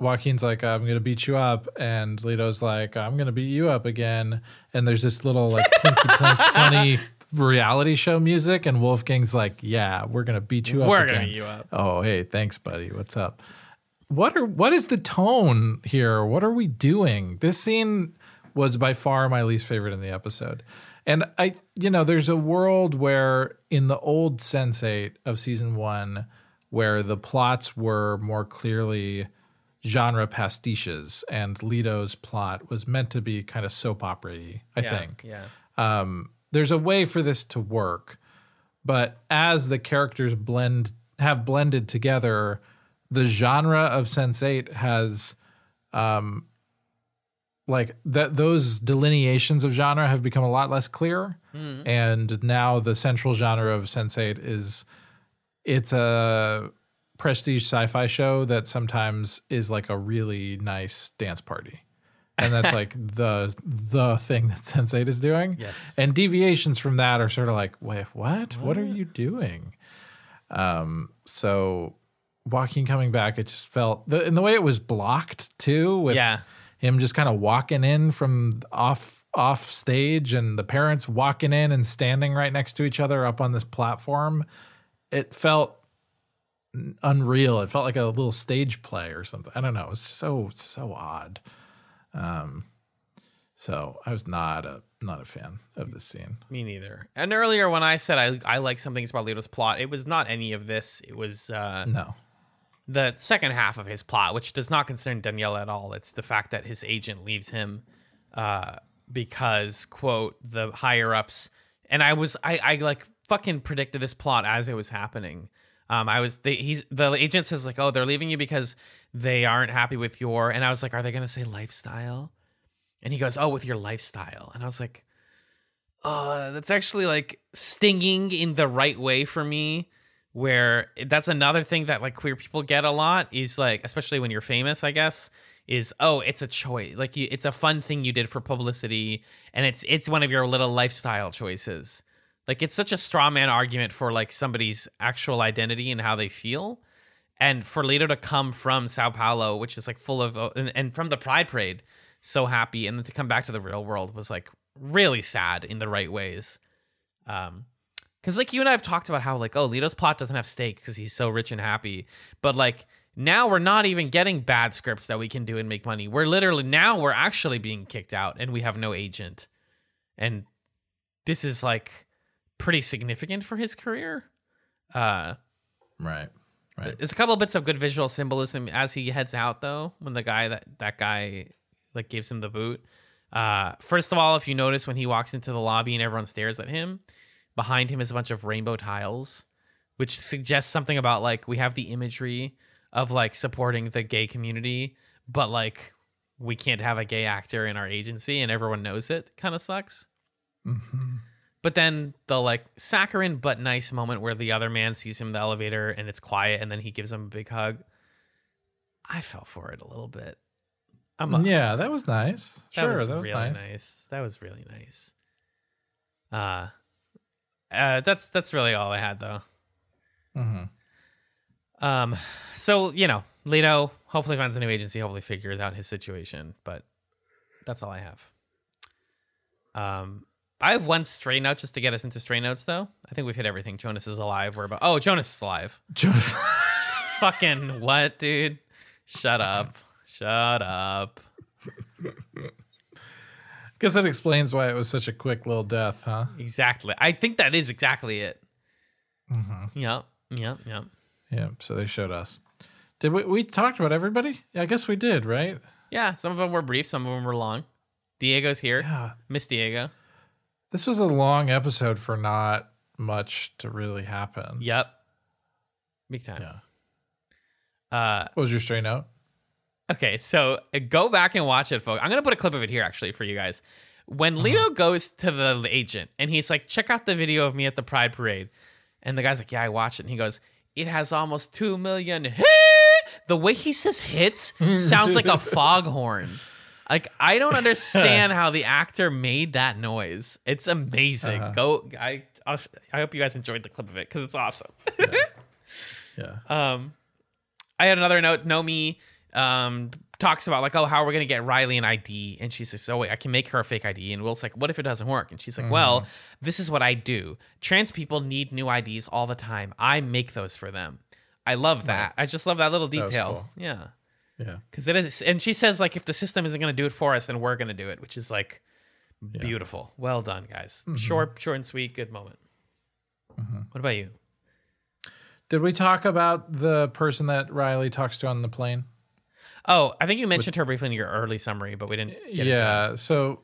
Joaquin's like, "I'm gonna beat you up," and Lito's like, "I'm gonna beat you up again." And there's this little like funny reality show music, and Wolfgang's like, "Yeah, we're gonna beat you up. We're again." gonna beat you up. Oh, hey, thanks, buddy. What's up? What are what is the tone here? What are we doing? This scene was by far my least favorite in the episode. And I you know, there's a world where in the old Sense8 of season 1 where the plots were more clearly genre pastiches and Lito's plot was meant to be kind of soap opera I yeah, think Yeah. um, there's a way for this to work, but as the characters blend have blended together, the genre of Sense8 has um like that those delineations of genre have become a lot less clear and now the central genre of Sense8 is it's a prestige sci-fi show that sometimes is like a really nice dance party and that's like the the thing that Sense8 is doing. Yes. And deviations from that are sort of like, wait, what? What are you doing? Um, so Joaquin coming back, it just felt the and the way it was blocked too, with Yeah. him just kind of walking in from off off stage and the parents walking in and standing right next to each other up on this platform. It felt unreal. It felt like a little stage play or something. I don't know. It was so so odd. Um, so I was not a not a fan of this scene. Me neither. And earlier when I said I I like some things about Lito's plot, it was not any of this. It was uh, No. The second half of his plot, which does not concern Danielle at all. It's the fact that his agent leaves him uh, because quote the higher ups. And I was I I like fucking predicted this plot as it was happening. Um, I was they, he's the agent says like, oh, they're leaving you because they aren't happy with your. And I was like, are they gonna say lifestyle? And he goes, oh, with your lifestyle. And I was like, uh, that's actually like stinging in the right way for me. Where that's another thing that like queer people get a lot is like, especially when you're famous, I guess, is oh, it's a choice. Like you, it's a fun thing you did for publicity, and it's it's one of your little lifestyle choices. Like it's such a straw man argument for like somebody's actual identity and how they feel. And for Lito to come from Sao Paulo, which is like full of, and, and from the Pride Parade, so happy, and then to come back to the real world was like really sad in the right ways. Um, because like you and I have talked about how like oh Lito's plot doesn't have stakes because he's so rich and happy, but like now we're not even getting bad scripts that we can do and make money. We're literally now we're actually being kicked out and we have no agent, and this is like pretty significant for his career. Uh, Right. Right. there's a couple bits of good visual symbolism as he heads out though when the guy that that guy like gives him the boot uh first of all if you notice when he walks into the lobby and everyone stares at him behind him is a bunch of rainbow tiles which suggests something about like we have the imagery of like supporting the gay community but like we can't have a gay actor in our agency and everyone knows it kind of sucks but then the like saccharine but nice moment where the other man sees him in the elevator and it's quiet and then he gives him a big hug. I fell for it a little bit. I'm a, yeah, that was nice. that sure, was that was really nice. That was really nice. Uh, uh that's that's really all I had though. Mhm. Um, so you know, Lito hopefully finds a new agency, hopefully figures out his situation, but that's all I have. Um, I have one stray note just to get us into stray notes, though. I think we've hit everything. Jonas is alive. We're about. Oh, Jonas is alive. Jonas. Fucking what, dude? Shut up. Shut up. Guess that explains why it was such a quick little death, huh? Exactly. I think that is exactly it. Mm-hmm. Yep. Yep. Yep. Yeah. So they showed us. Did we? We talked about everybody. Yeah, I guess we did, right? Yeah. Some of them were brief. Some of them were long. Diego's here. Yeah. Miss Diego. This was a long episode for not much to really happen. Yep. Big time. Yeah. Uh, What was your straight note? Okay, so uh, go back and watch it, folks. I'm gonna put a clip of it here actually for you guys. When Lito goes to the agent and he's like, "Check out the video of me at the Pride Parade," and the guy's like, "Yeah, I watched it," and he goes, "It has almost two million hit." The way he says "hits" sounds like a foghorn. Like I don't understand how the actor made that noise. It's amazing. Uh-huh. Go, I, I'll, I hope you guys enjoyed the clip of it because it's awesome. Yeah. Um, I had another note. Nomi um talks about like, oh, how are we gonna get Riley an ID? And she says, oh wait, I can make her a fake ID. And Will's like, what if it doesn't work? And she's like, well, mm-hmm. this is what I do. Trans people need new IDs all the time. I make those for them. I love that. I just love that little detail. cool. Yeah, Yeah. because it is. And she says like, if the system isn't gonna do it for us, then we're gonna do it, which is like beautiful. Well done, guys. Mm-hmm. Short, short and sweet. Good moment. Mm-hmm. What about you? Did we talk about the person that Riley talks to on the plane? Oh, I think you mentioned her briefly in your early summary, but we didn't. Yeah. So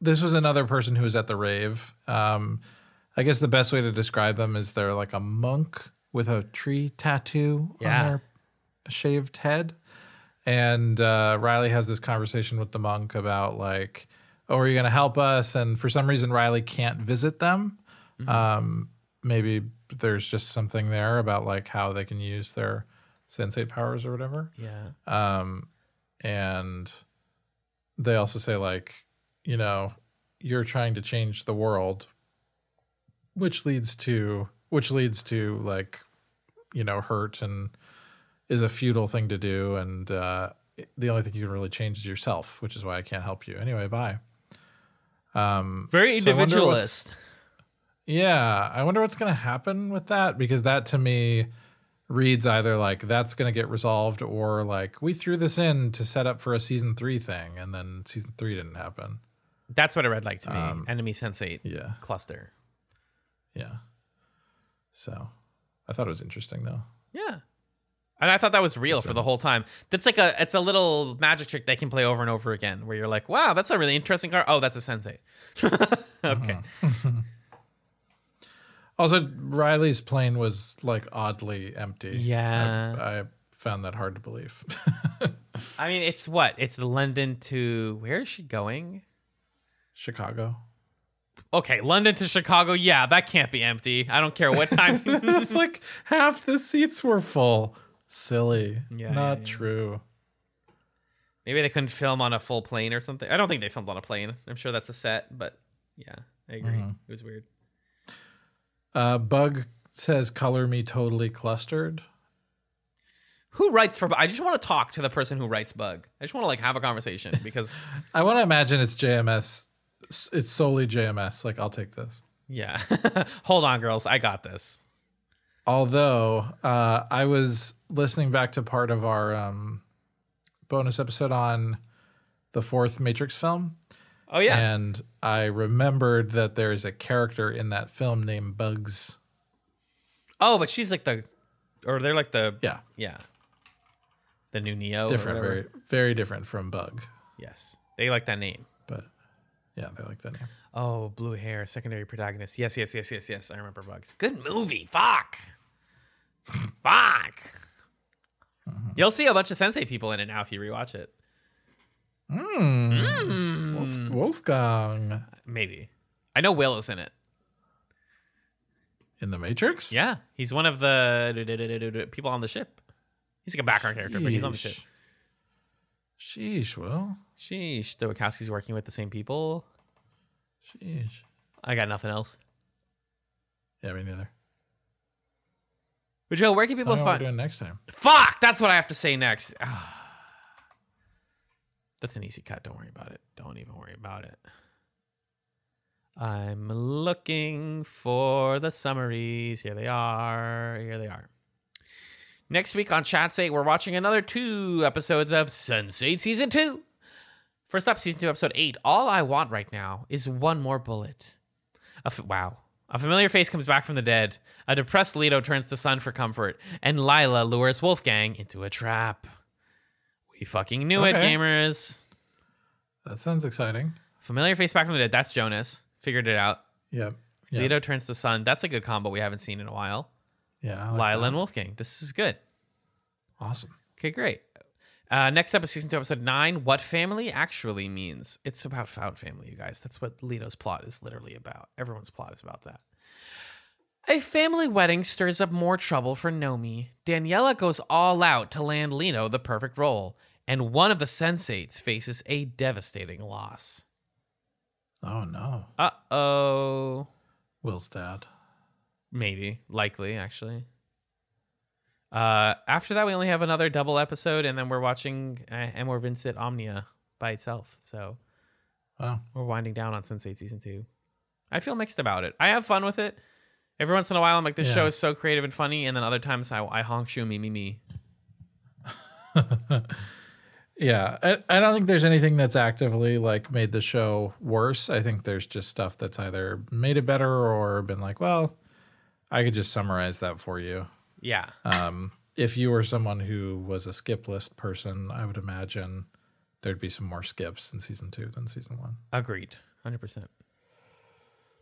this was another person who was at the rave. Um, I guess the best way to describe them is they're like a monk with a tree tattoo Yeah. on their shaved head. And uh, Riley has this conversation with the monk about like, oh, are you going to help us? And for some reason, Riley can't visit them. Um, maybe there's just something there about like how they can use their sensate powers or whatever. Yeah. Um, and they also say like, you know, you're trying to change the world, which leads to which leads to like, you know, hurt and is a futile thing to do, and uh, the only thing you can really change is yourself, which is why I can't help you. Anyway, bye. Um, Very So I individualist. yeah, I wonder what's going to happen with that because that to me reads either like that's going to get resolved or like we threw this in to set up for a season three thing and then season three didn't happen. That's what it read like to me. Um, Enemy sensate Yeah, cluster. yeah. So I thought it was interesting though. Yeah. And I thought that was real for the whole time. That's like a it's a little magic trick they can play over and over again where you're like, wow, that's a really interesting card. Oh, that's a sensate. okay. Also, Riley's plane was like oddly empty. Yeah. I, I found that hard to believe. I mean, it's what? It's London to where is she going? Chicago. Okay, London to Chicago. Yeah, that can't be empty. I don't care what time. it's like half the seats were full. Silly. Yeah, Not yeah, yeah. true. Maybe they couldn't film on a full plane or something. I don't think they filmed on a plane. I'm sure that's a set, but yeah, I agree. Mm-hmm. It was weird. Uh, Bug says, "Color me totally clustered." Who writes for? I just want to talk to the person who writes Bug. I just want to like have a conversation because I want to imagine it's JMS. It's solely JMS. Like I'll take this. yeah. Hold on, girls. I got this. Although uh, I was listening back to part of our um, bonus episode on the fourth Matrix film, Oh yeah. and I remembered that there is a character in that film named Bugs. oh, but she's like the, or they're like the Yeah, yeah, the new Neo. different, very very different from Bug, Yes, they like that name. but yeah, they like that name. Oh, blue hair, secondary protagonist. Yes, yes, yes, yes, yes. I remember Bugs. Good movie. Fuck. Fuck. Mm-hmm. You'll see a bunch of Sense8 people in it now if you rewatch it. Hmm. Wolf, hmm. Wolfgang Maybe. I know Will is in it. in the Matrix. Yeah, he's one of the people on the ship. He's like a background character, but he's on the ship. Sheesh. Well. Sheesh, the Wachowskis working with the same people. Sheesh. I got nothing else. Yeah, me neither. But Joe, where can people I don't what we're find? doing next time. Fuck, that's what I have to say next. Ah. That's an easy cut. Don't worry about it. Don't even worry about it. I'm looking for the summaries. Here they are. Here they are. Next week on Chats 8, we're watching another two episodes of Sense8 Season 2. First up, Season 2, Episode 8. All I want right now is one more bullet. A f- wow. A familiar face comes back from the dead. A depressed Lito turns to Sun for comfort. And Lila lures Wolfgang into a trap. We fucking knew it, Okay. gamers. That sounds exciting. Familiar face back from the dead. That's Jonas. Figured it out. Yep. Yeah. Lito turns to Sun. That's a good combo we haven't seen in a while. Yeah. I like Lila and Wolfgang. This is good. Awesome. Okay, great. Uh, next up is season two, episode nine. What family actually means? It's about found family, you guys. That's what Lito's plot is literally about. Everyone's plot is about that. A family wedding stirs up more trouble for Nomi. Daniela goes all out to land Lito the perfect role, and one of the sensates faces a devastating loss. Oh no. Uh oh. Will's dad. Maybe, likely, actually. Uh, after that, we only have another double episode, and then we're watching uh, Amor Vincit Omnia by itself. So Wow. we're winding down on Sense8 season two. I feel mixed about it. I have fun with it. Every once in a while, I'm like, this Yeah. show is so creative and funny, and then other times I, I honk shoe me me me. Yeah, I, I don't think there's anything that's actively like made the show worse. I think there's just stuff that's either made it better or been like, well, I could just summarize that for you. Yeah, Um, if you were someone who was a skip list person, I would imagine there'd be some more skips in season two than season one. agreed, hundred percent.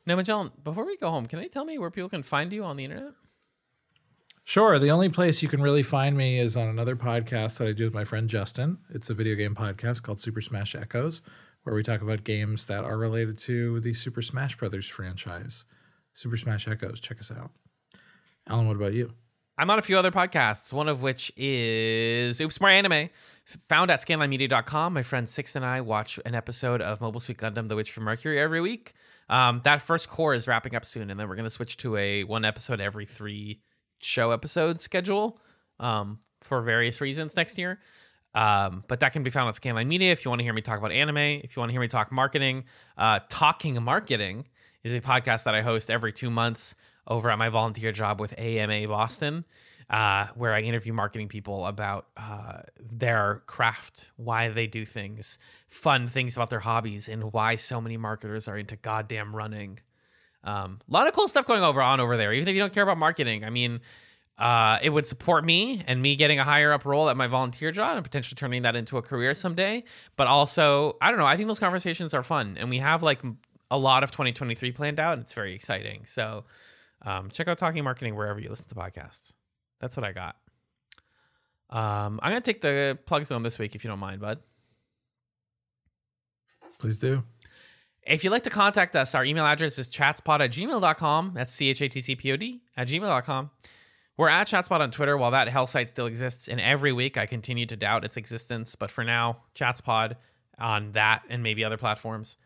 Now, Magellan, before we go home, can you tell me where people can find you on the internet? Sure. The only place you can really find me is on another podcast that I do with my friend Justin. It's a video game podcast called Super Smash Echoes, where we talk about games that are related to the Super Smash Brothers franchise. Super Smash Echoes. Check us out. Alan, what about you? I'm on a few other podcasts, one of which is Oops More Anime, found at scanlinemedia.com. My friend Six and I watch an episode of Mobile Suit Gundam The Witch from Mercury every week. Um, that first cour is wrapping up soon, and then we're going to switch to a one episode every three show episode schedule um, for various reasons next year. Um, but that can be found at Scanline Media if you want to hear me talk about anime, if you want to hear me talk marketing. Uh, Talking Marketing is a podcast that I host every two months over at my volunteer job with AMA Boston, uh, where I interview marketing people about uh, their craft, why they do things, fun things about their hobbies, and why so many marketers are into goddamn running. Um, a lot of cool stuff going over on over there. Even if you don't care about marketing, I mean, uh, it would support me and me getting a higher up role at my volunteer job and potentially turning that into a career someday. But also, I don't know. I think those conversations are fun, and we have like a lot of 2023 planned out, and it's very exciting. So, um, check out Talking Marketing wherever you listen to podcasts. That's what I got. Um, I'm gonna take the plug zone this week if you don't mind, bud. Please do. If you'd like to contact us, our email address is chatspod at gmail.com. That's C H A T C P O D at gmail.com. We're at Chatspod on Twitter while that hell site still exists. And every week I continue to doubt its existence. But for now, Chatspod on that and maybe other platforms.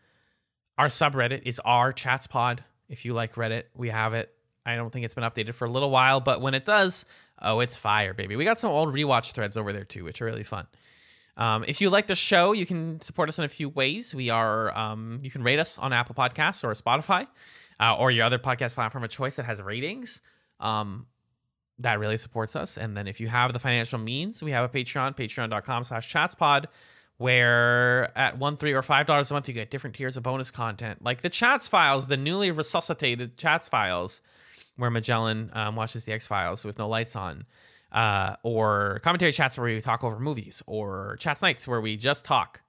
Our subreddit is r Chatspod. If you like Reddit, we have it. I don't think it's been updated for a little while, but when it does, oh, it's fire, baby. We got some old rewatch threads over there too, which are really fun. Um, if you like the show, you can support us in a few ways. We are um, you can rate us on Apple Podcasts or Spotify uh, or your other podcast platform of choice that has ratings. Um, that really supports us. And then if you have the financial means, we have a Patreon, patreon.com slash chatspod, where at one, three, or five dollars a month, you get different tiers of bonus content, like the chats files, the newly resuscitated chats files, where Magellan um, watches the X Files with no lights on uh, or commentary chats where we talk over movies, or chats nights where we just talk,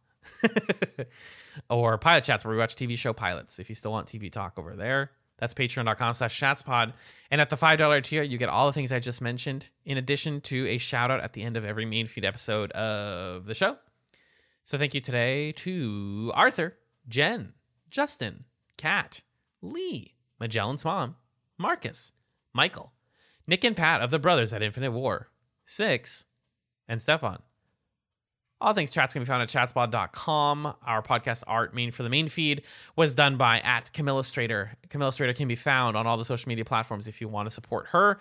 or pilot chats where we watch TV show pilots. If you still want TV talk over there, that's patreon.com slash chatspod. And at the $5 tier, you get all the things I just mentioned, in addition to a shout out at the end of every main feed episode of the show. So thank you today to Arthur, Jen, Justin, Kat, Lee, Magellan's mom, Marcus, Michael, Nick and Pat of the Brothers at Infinite War, Six, and Stefan. All things chats can be found at chatspod.com. Our podcast art main for the main feed was done by at Camillastrator. Camillastrator can be found on all the social media platforms if you want to support her.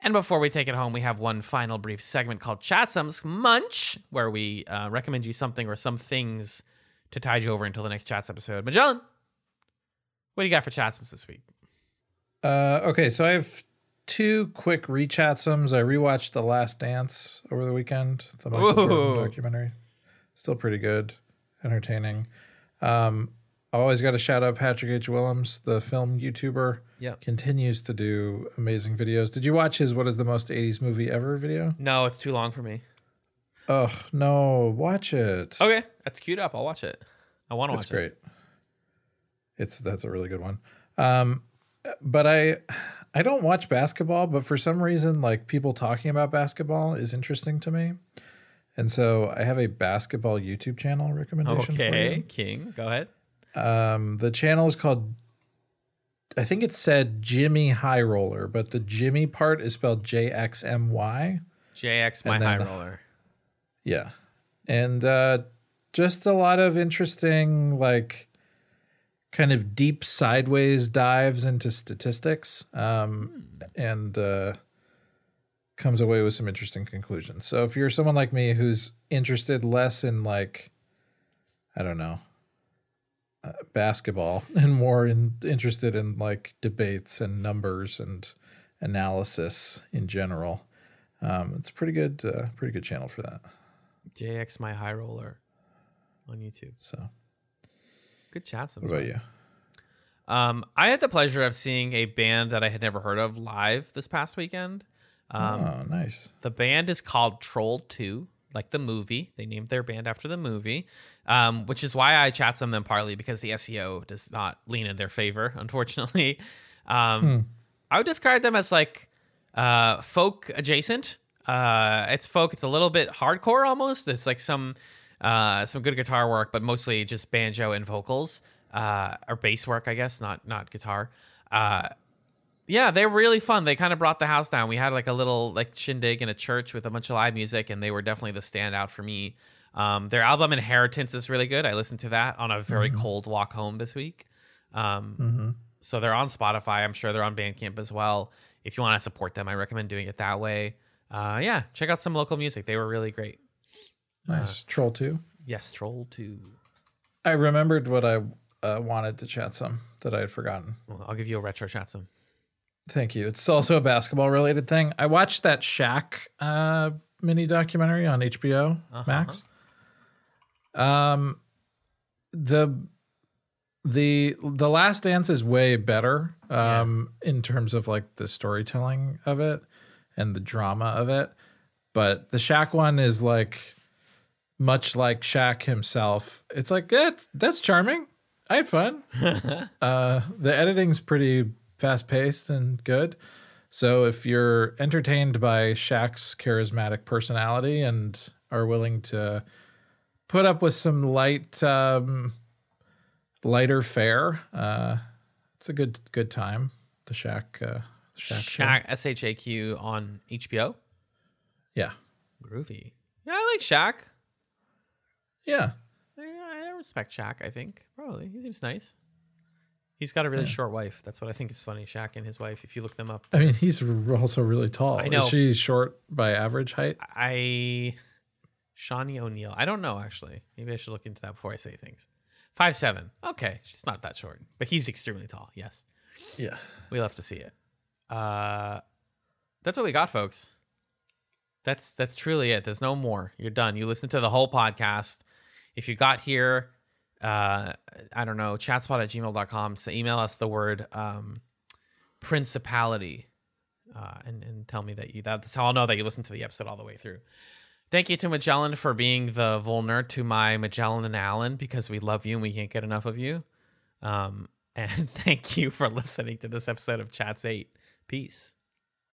And before we take it home, we have one final brief segment called Chatsums Munch, where we uh, recommend you something or some things to tide you over until the next Chats episode. Magellan, what do you got for Chatsums this week? Uh, okay, so I have two quick rechatsums. I rewatched The Last Dance over the weekend, the Michael Jordan documentary. Still pretty good, entertaining. Um, I always got to shout out Patrick H. Willems, the film YouTuber. Yep. Continues to do amazing videos. Did you watch his "What is the most '80s movie ever" video? No, it's too long for me. Oh no, watch it. Okay, that's queued up. I'll watch it. I want to watch It's it. great. It's that's a really good one. Um, but I I don't watch basketball, but for some reason, like people talking about basketball is interesting to me, and so I have a basketball YouTube channel recommendation. Okay, King, go ahead. Um, the channel is called. I think it said Jimmy High Roller, but the Jimmy part is spelled J X M Y. JX, my high roller. Yeah. And uh just a lot of interesting like kind of deep sideways dives into statistics um and uh comes away with some interesting conclusions. So if you're someone like me who's interested less in like I don't know uh, basketball and more in, interested in like debates and numbers and analysis in general, um, it's a pretty good uh, pretty good channel for that. JX, my high roller on YouTube. So Good chats. What about you? Um, I had the pleasure of seeing a band that I had never heard of live this past weekend. Um, oh, nice. The band is called Troll 2, like the movie. They named their band after the movie, um, which is why I chat some them partly because the SEO does not lean in their favor, unfortunately. Um, I would describe them as like uh, folk adjacent. Uh, it's folk. It's a little bit hardcore almost. There's like some uh, some good guitar work, but mostly just banjo and vocals uh, or bass work, I guess, not not guitar. Uh, yeah, they were really fun. They kind of brought the house down. We had like a little like shindig in a church with a bunch of live music, and they were definitely the standout for me. Um, their album Inheritance is really good. I listened to that on a very cold walk home this week. Um, So they're on Spotify. I'm sure they're on Bandcamp as well. If you want to support them, I recommend doing it that way. Uh, yeah, check out some local music. They were really great. Nice. Troll 2. Yes, Troll 2. I remembered what I uh, wanted to chat some that I had forgotten. Well, I'll give you a retro chat some. Thank you. It's also a basketball related thing. I watched that Shaq uh, mini documentary on HBO Uh-huh. Max. Um, the the the Last Dance is way better um, in terms of like the storytelling of it and the drama of it, but the Shaq one is like much like Shaq himself. It's like that's that's charming. I had fun. uh, the editing's pretty fast paced and good. So if you're entertained by Shaq's charismatic personality and are willing to put up with some light, um, lighter fare, uh, it's a good good time. The Shaq, uh, Shaq, show. Shaq, S H A Q on HBO. yeah, Groovy. Yeah, I like Shaq. Yeah. I, I respect Shaq. I think probably he seems nice. He's got a really short wife. That's what I think is funny. Shaq and his wife. If you look them up, I mean, he's also really tall. I know. Is she short by average height? I Shaunie O'Neal. I don't know actually. Maybe I should look into that before I say things. Five seven. Okay, she's not that short, but he's extremely tall. Yes, Yeah. we'll have to see it. Uh, that's what we got, folks. That's that's truly it. There's no more. You're done. You listen to the whole podcast. If you got here, uh, I don't know, chatspod at gmail.com. So email us the word um, principality uh, and, and tell me that you, that's how I'll know that you listened to the episode all the way through. Thank you to Magellan for being the vulner to my Magellan and Allen because we love you and we can't get enough of you. Um, and thank you for listening to this episode of Chats 8. Peace.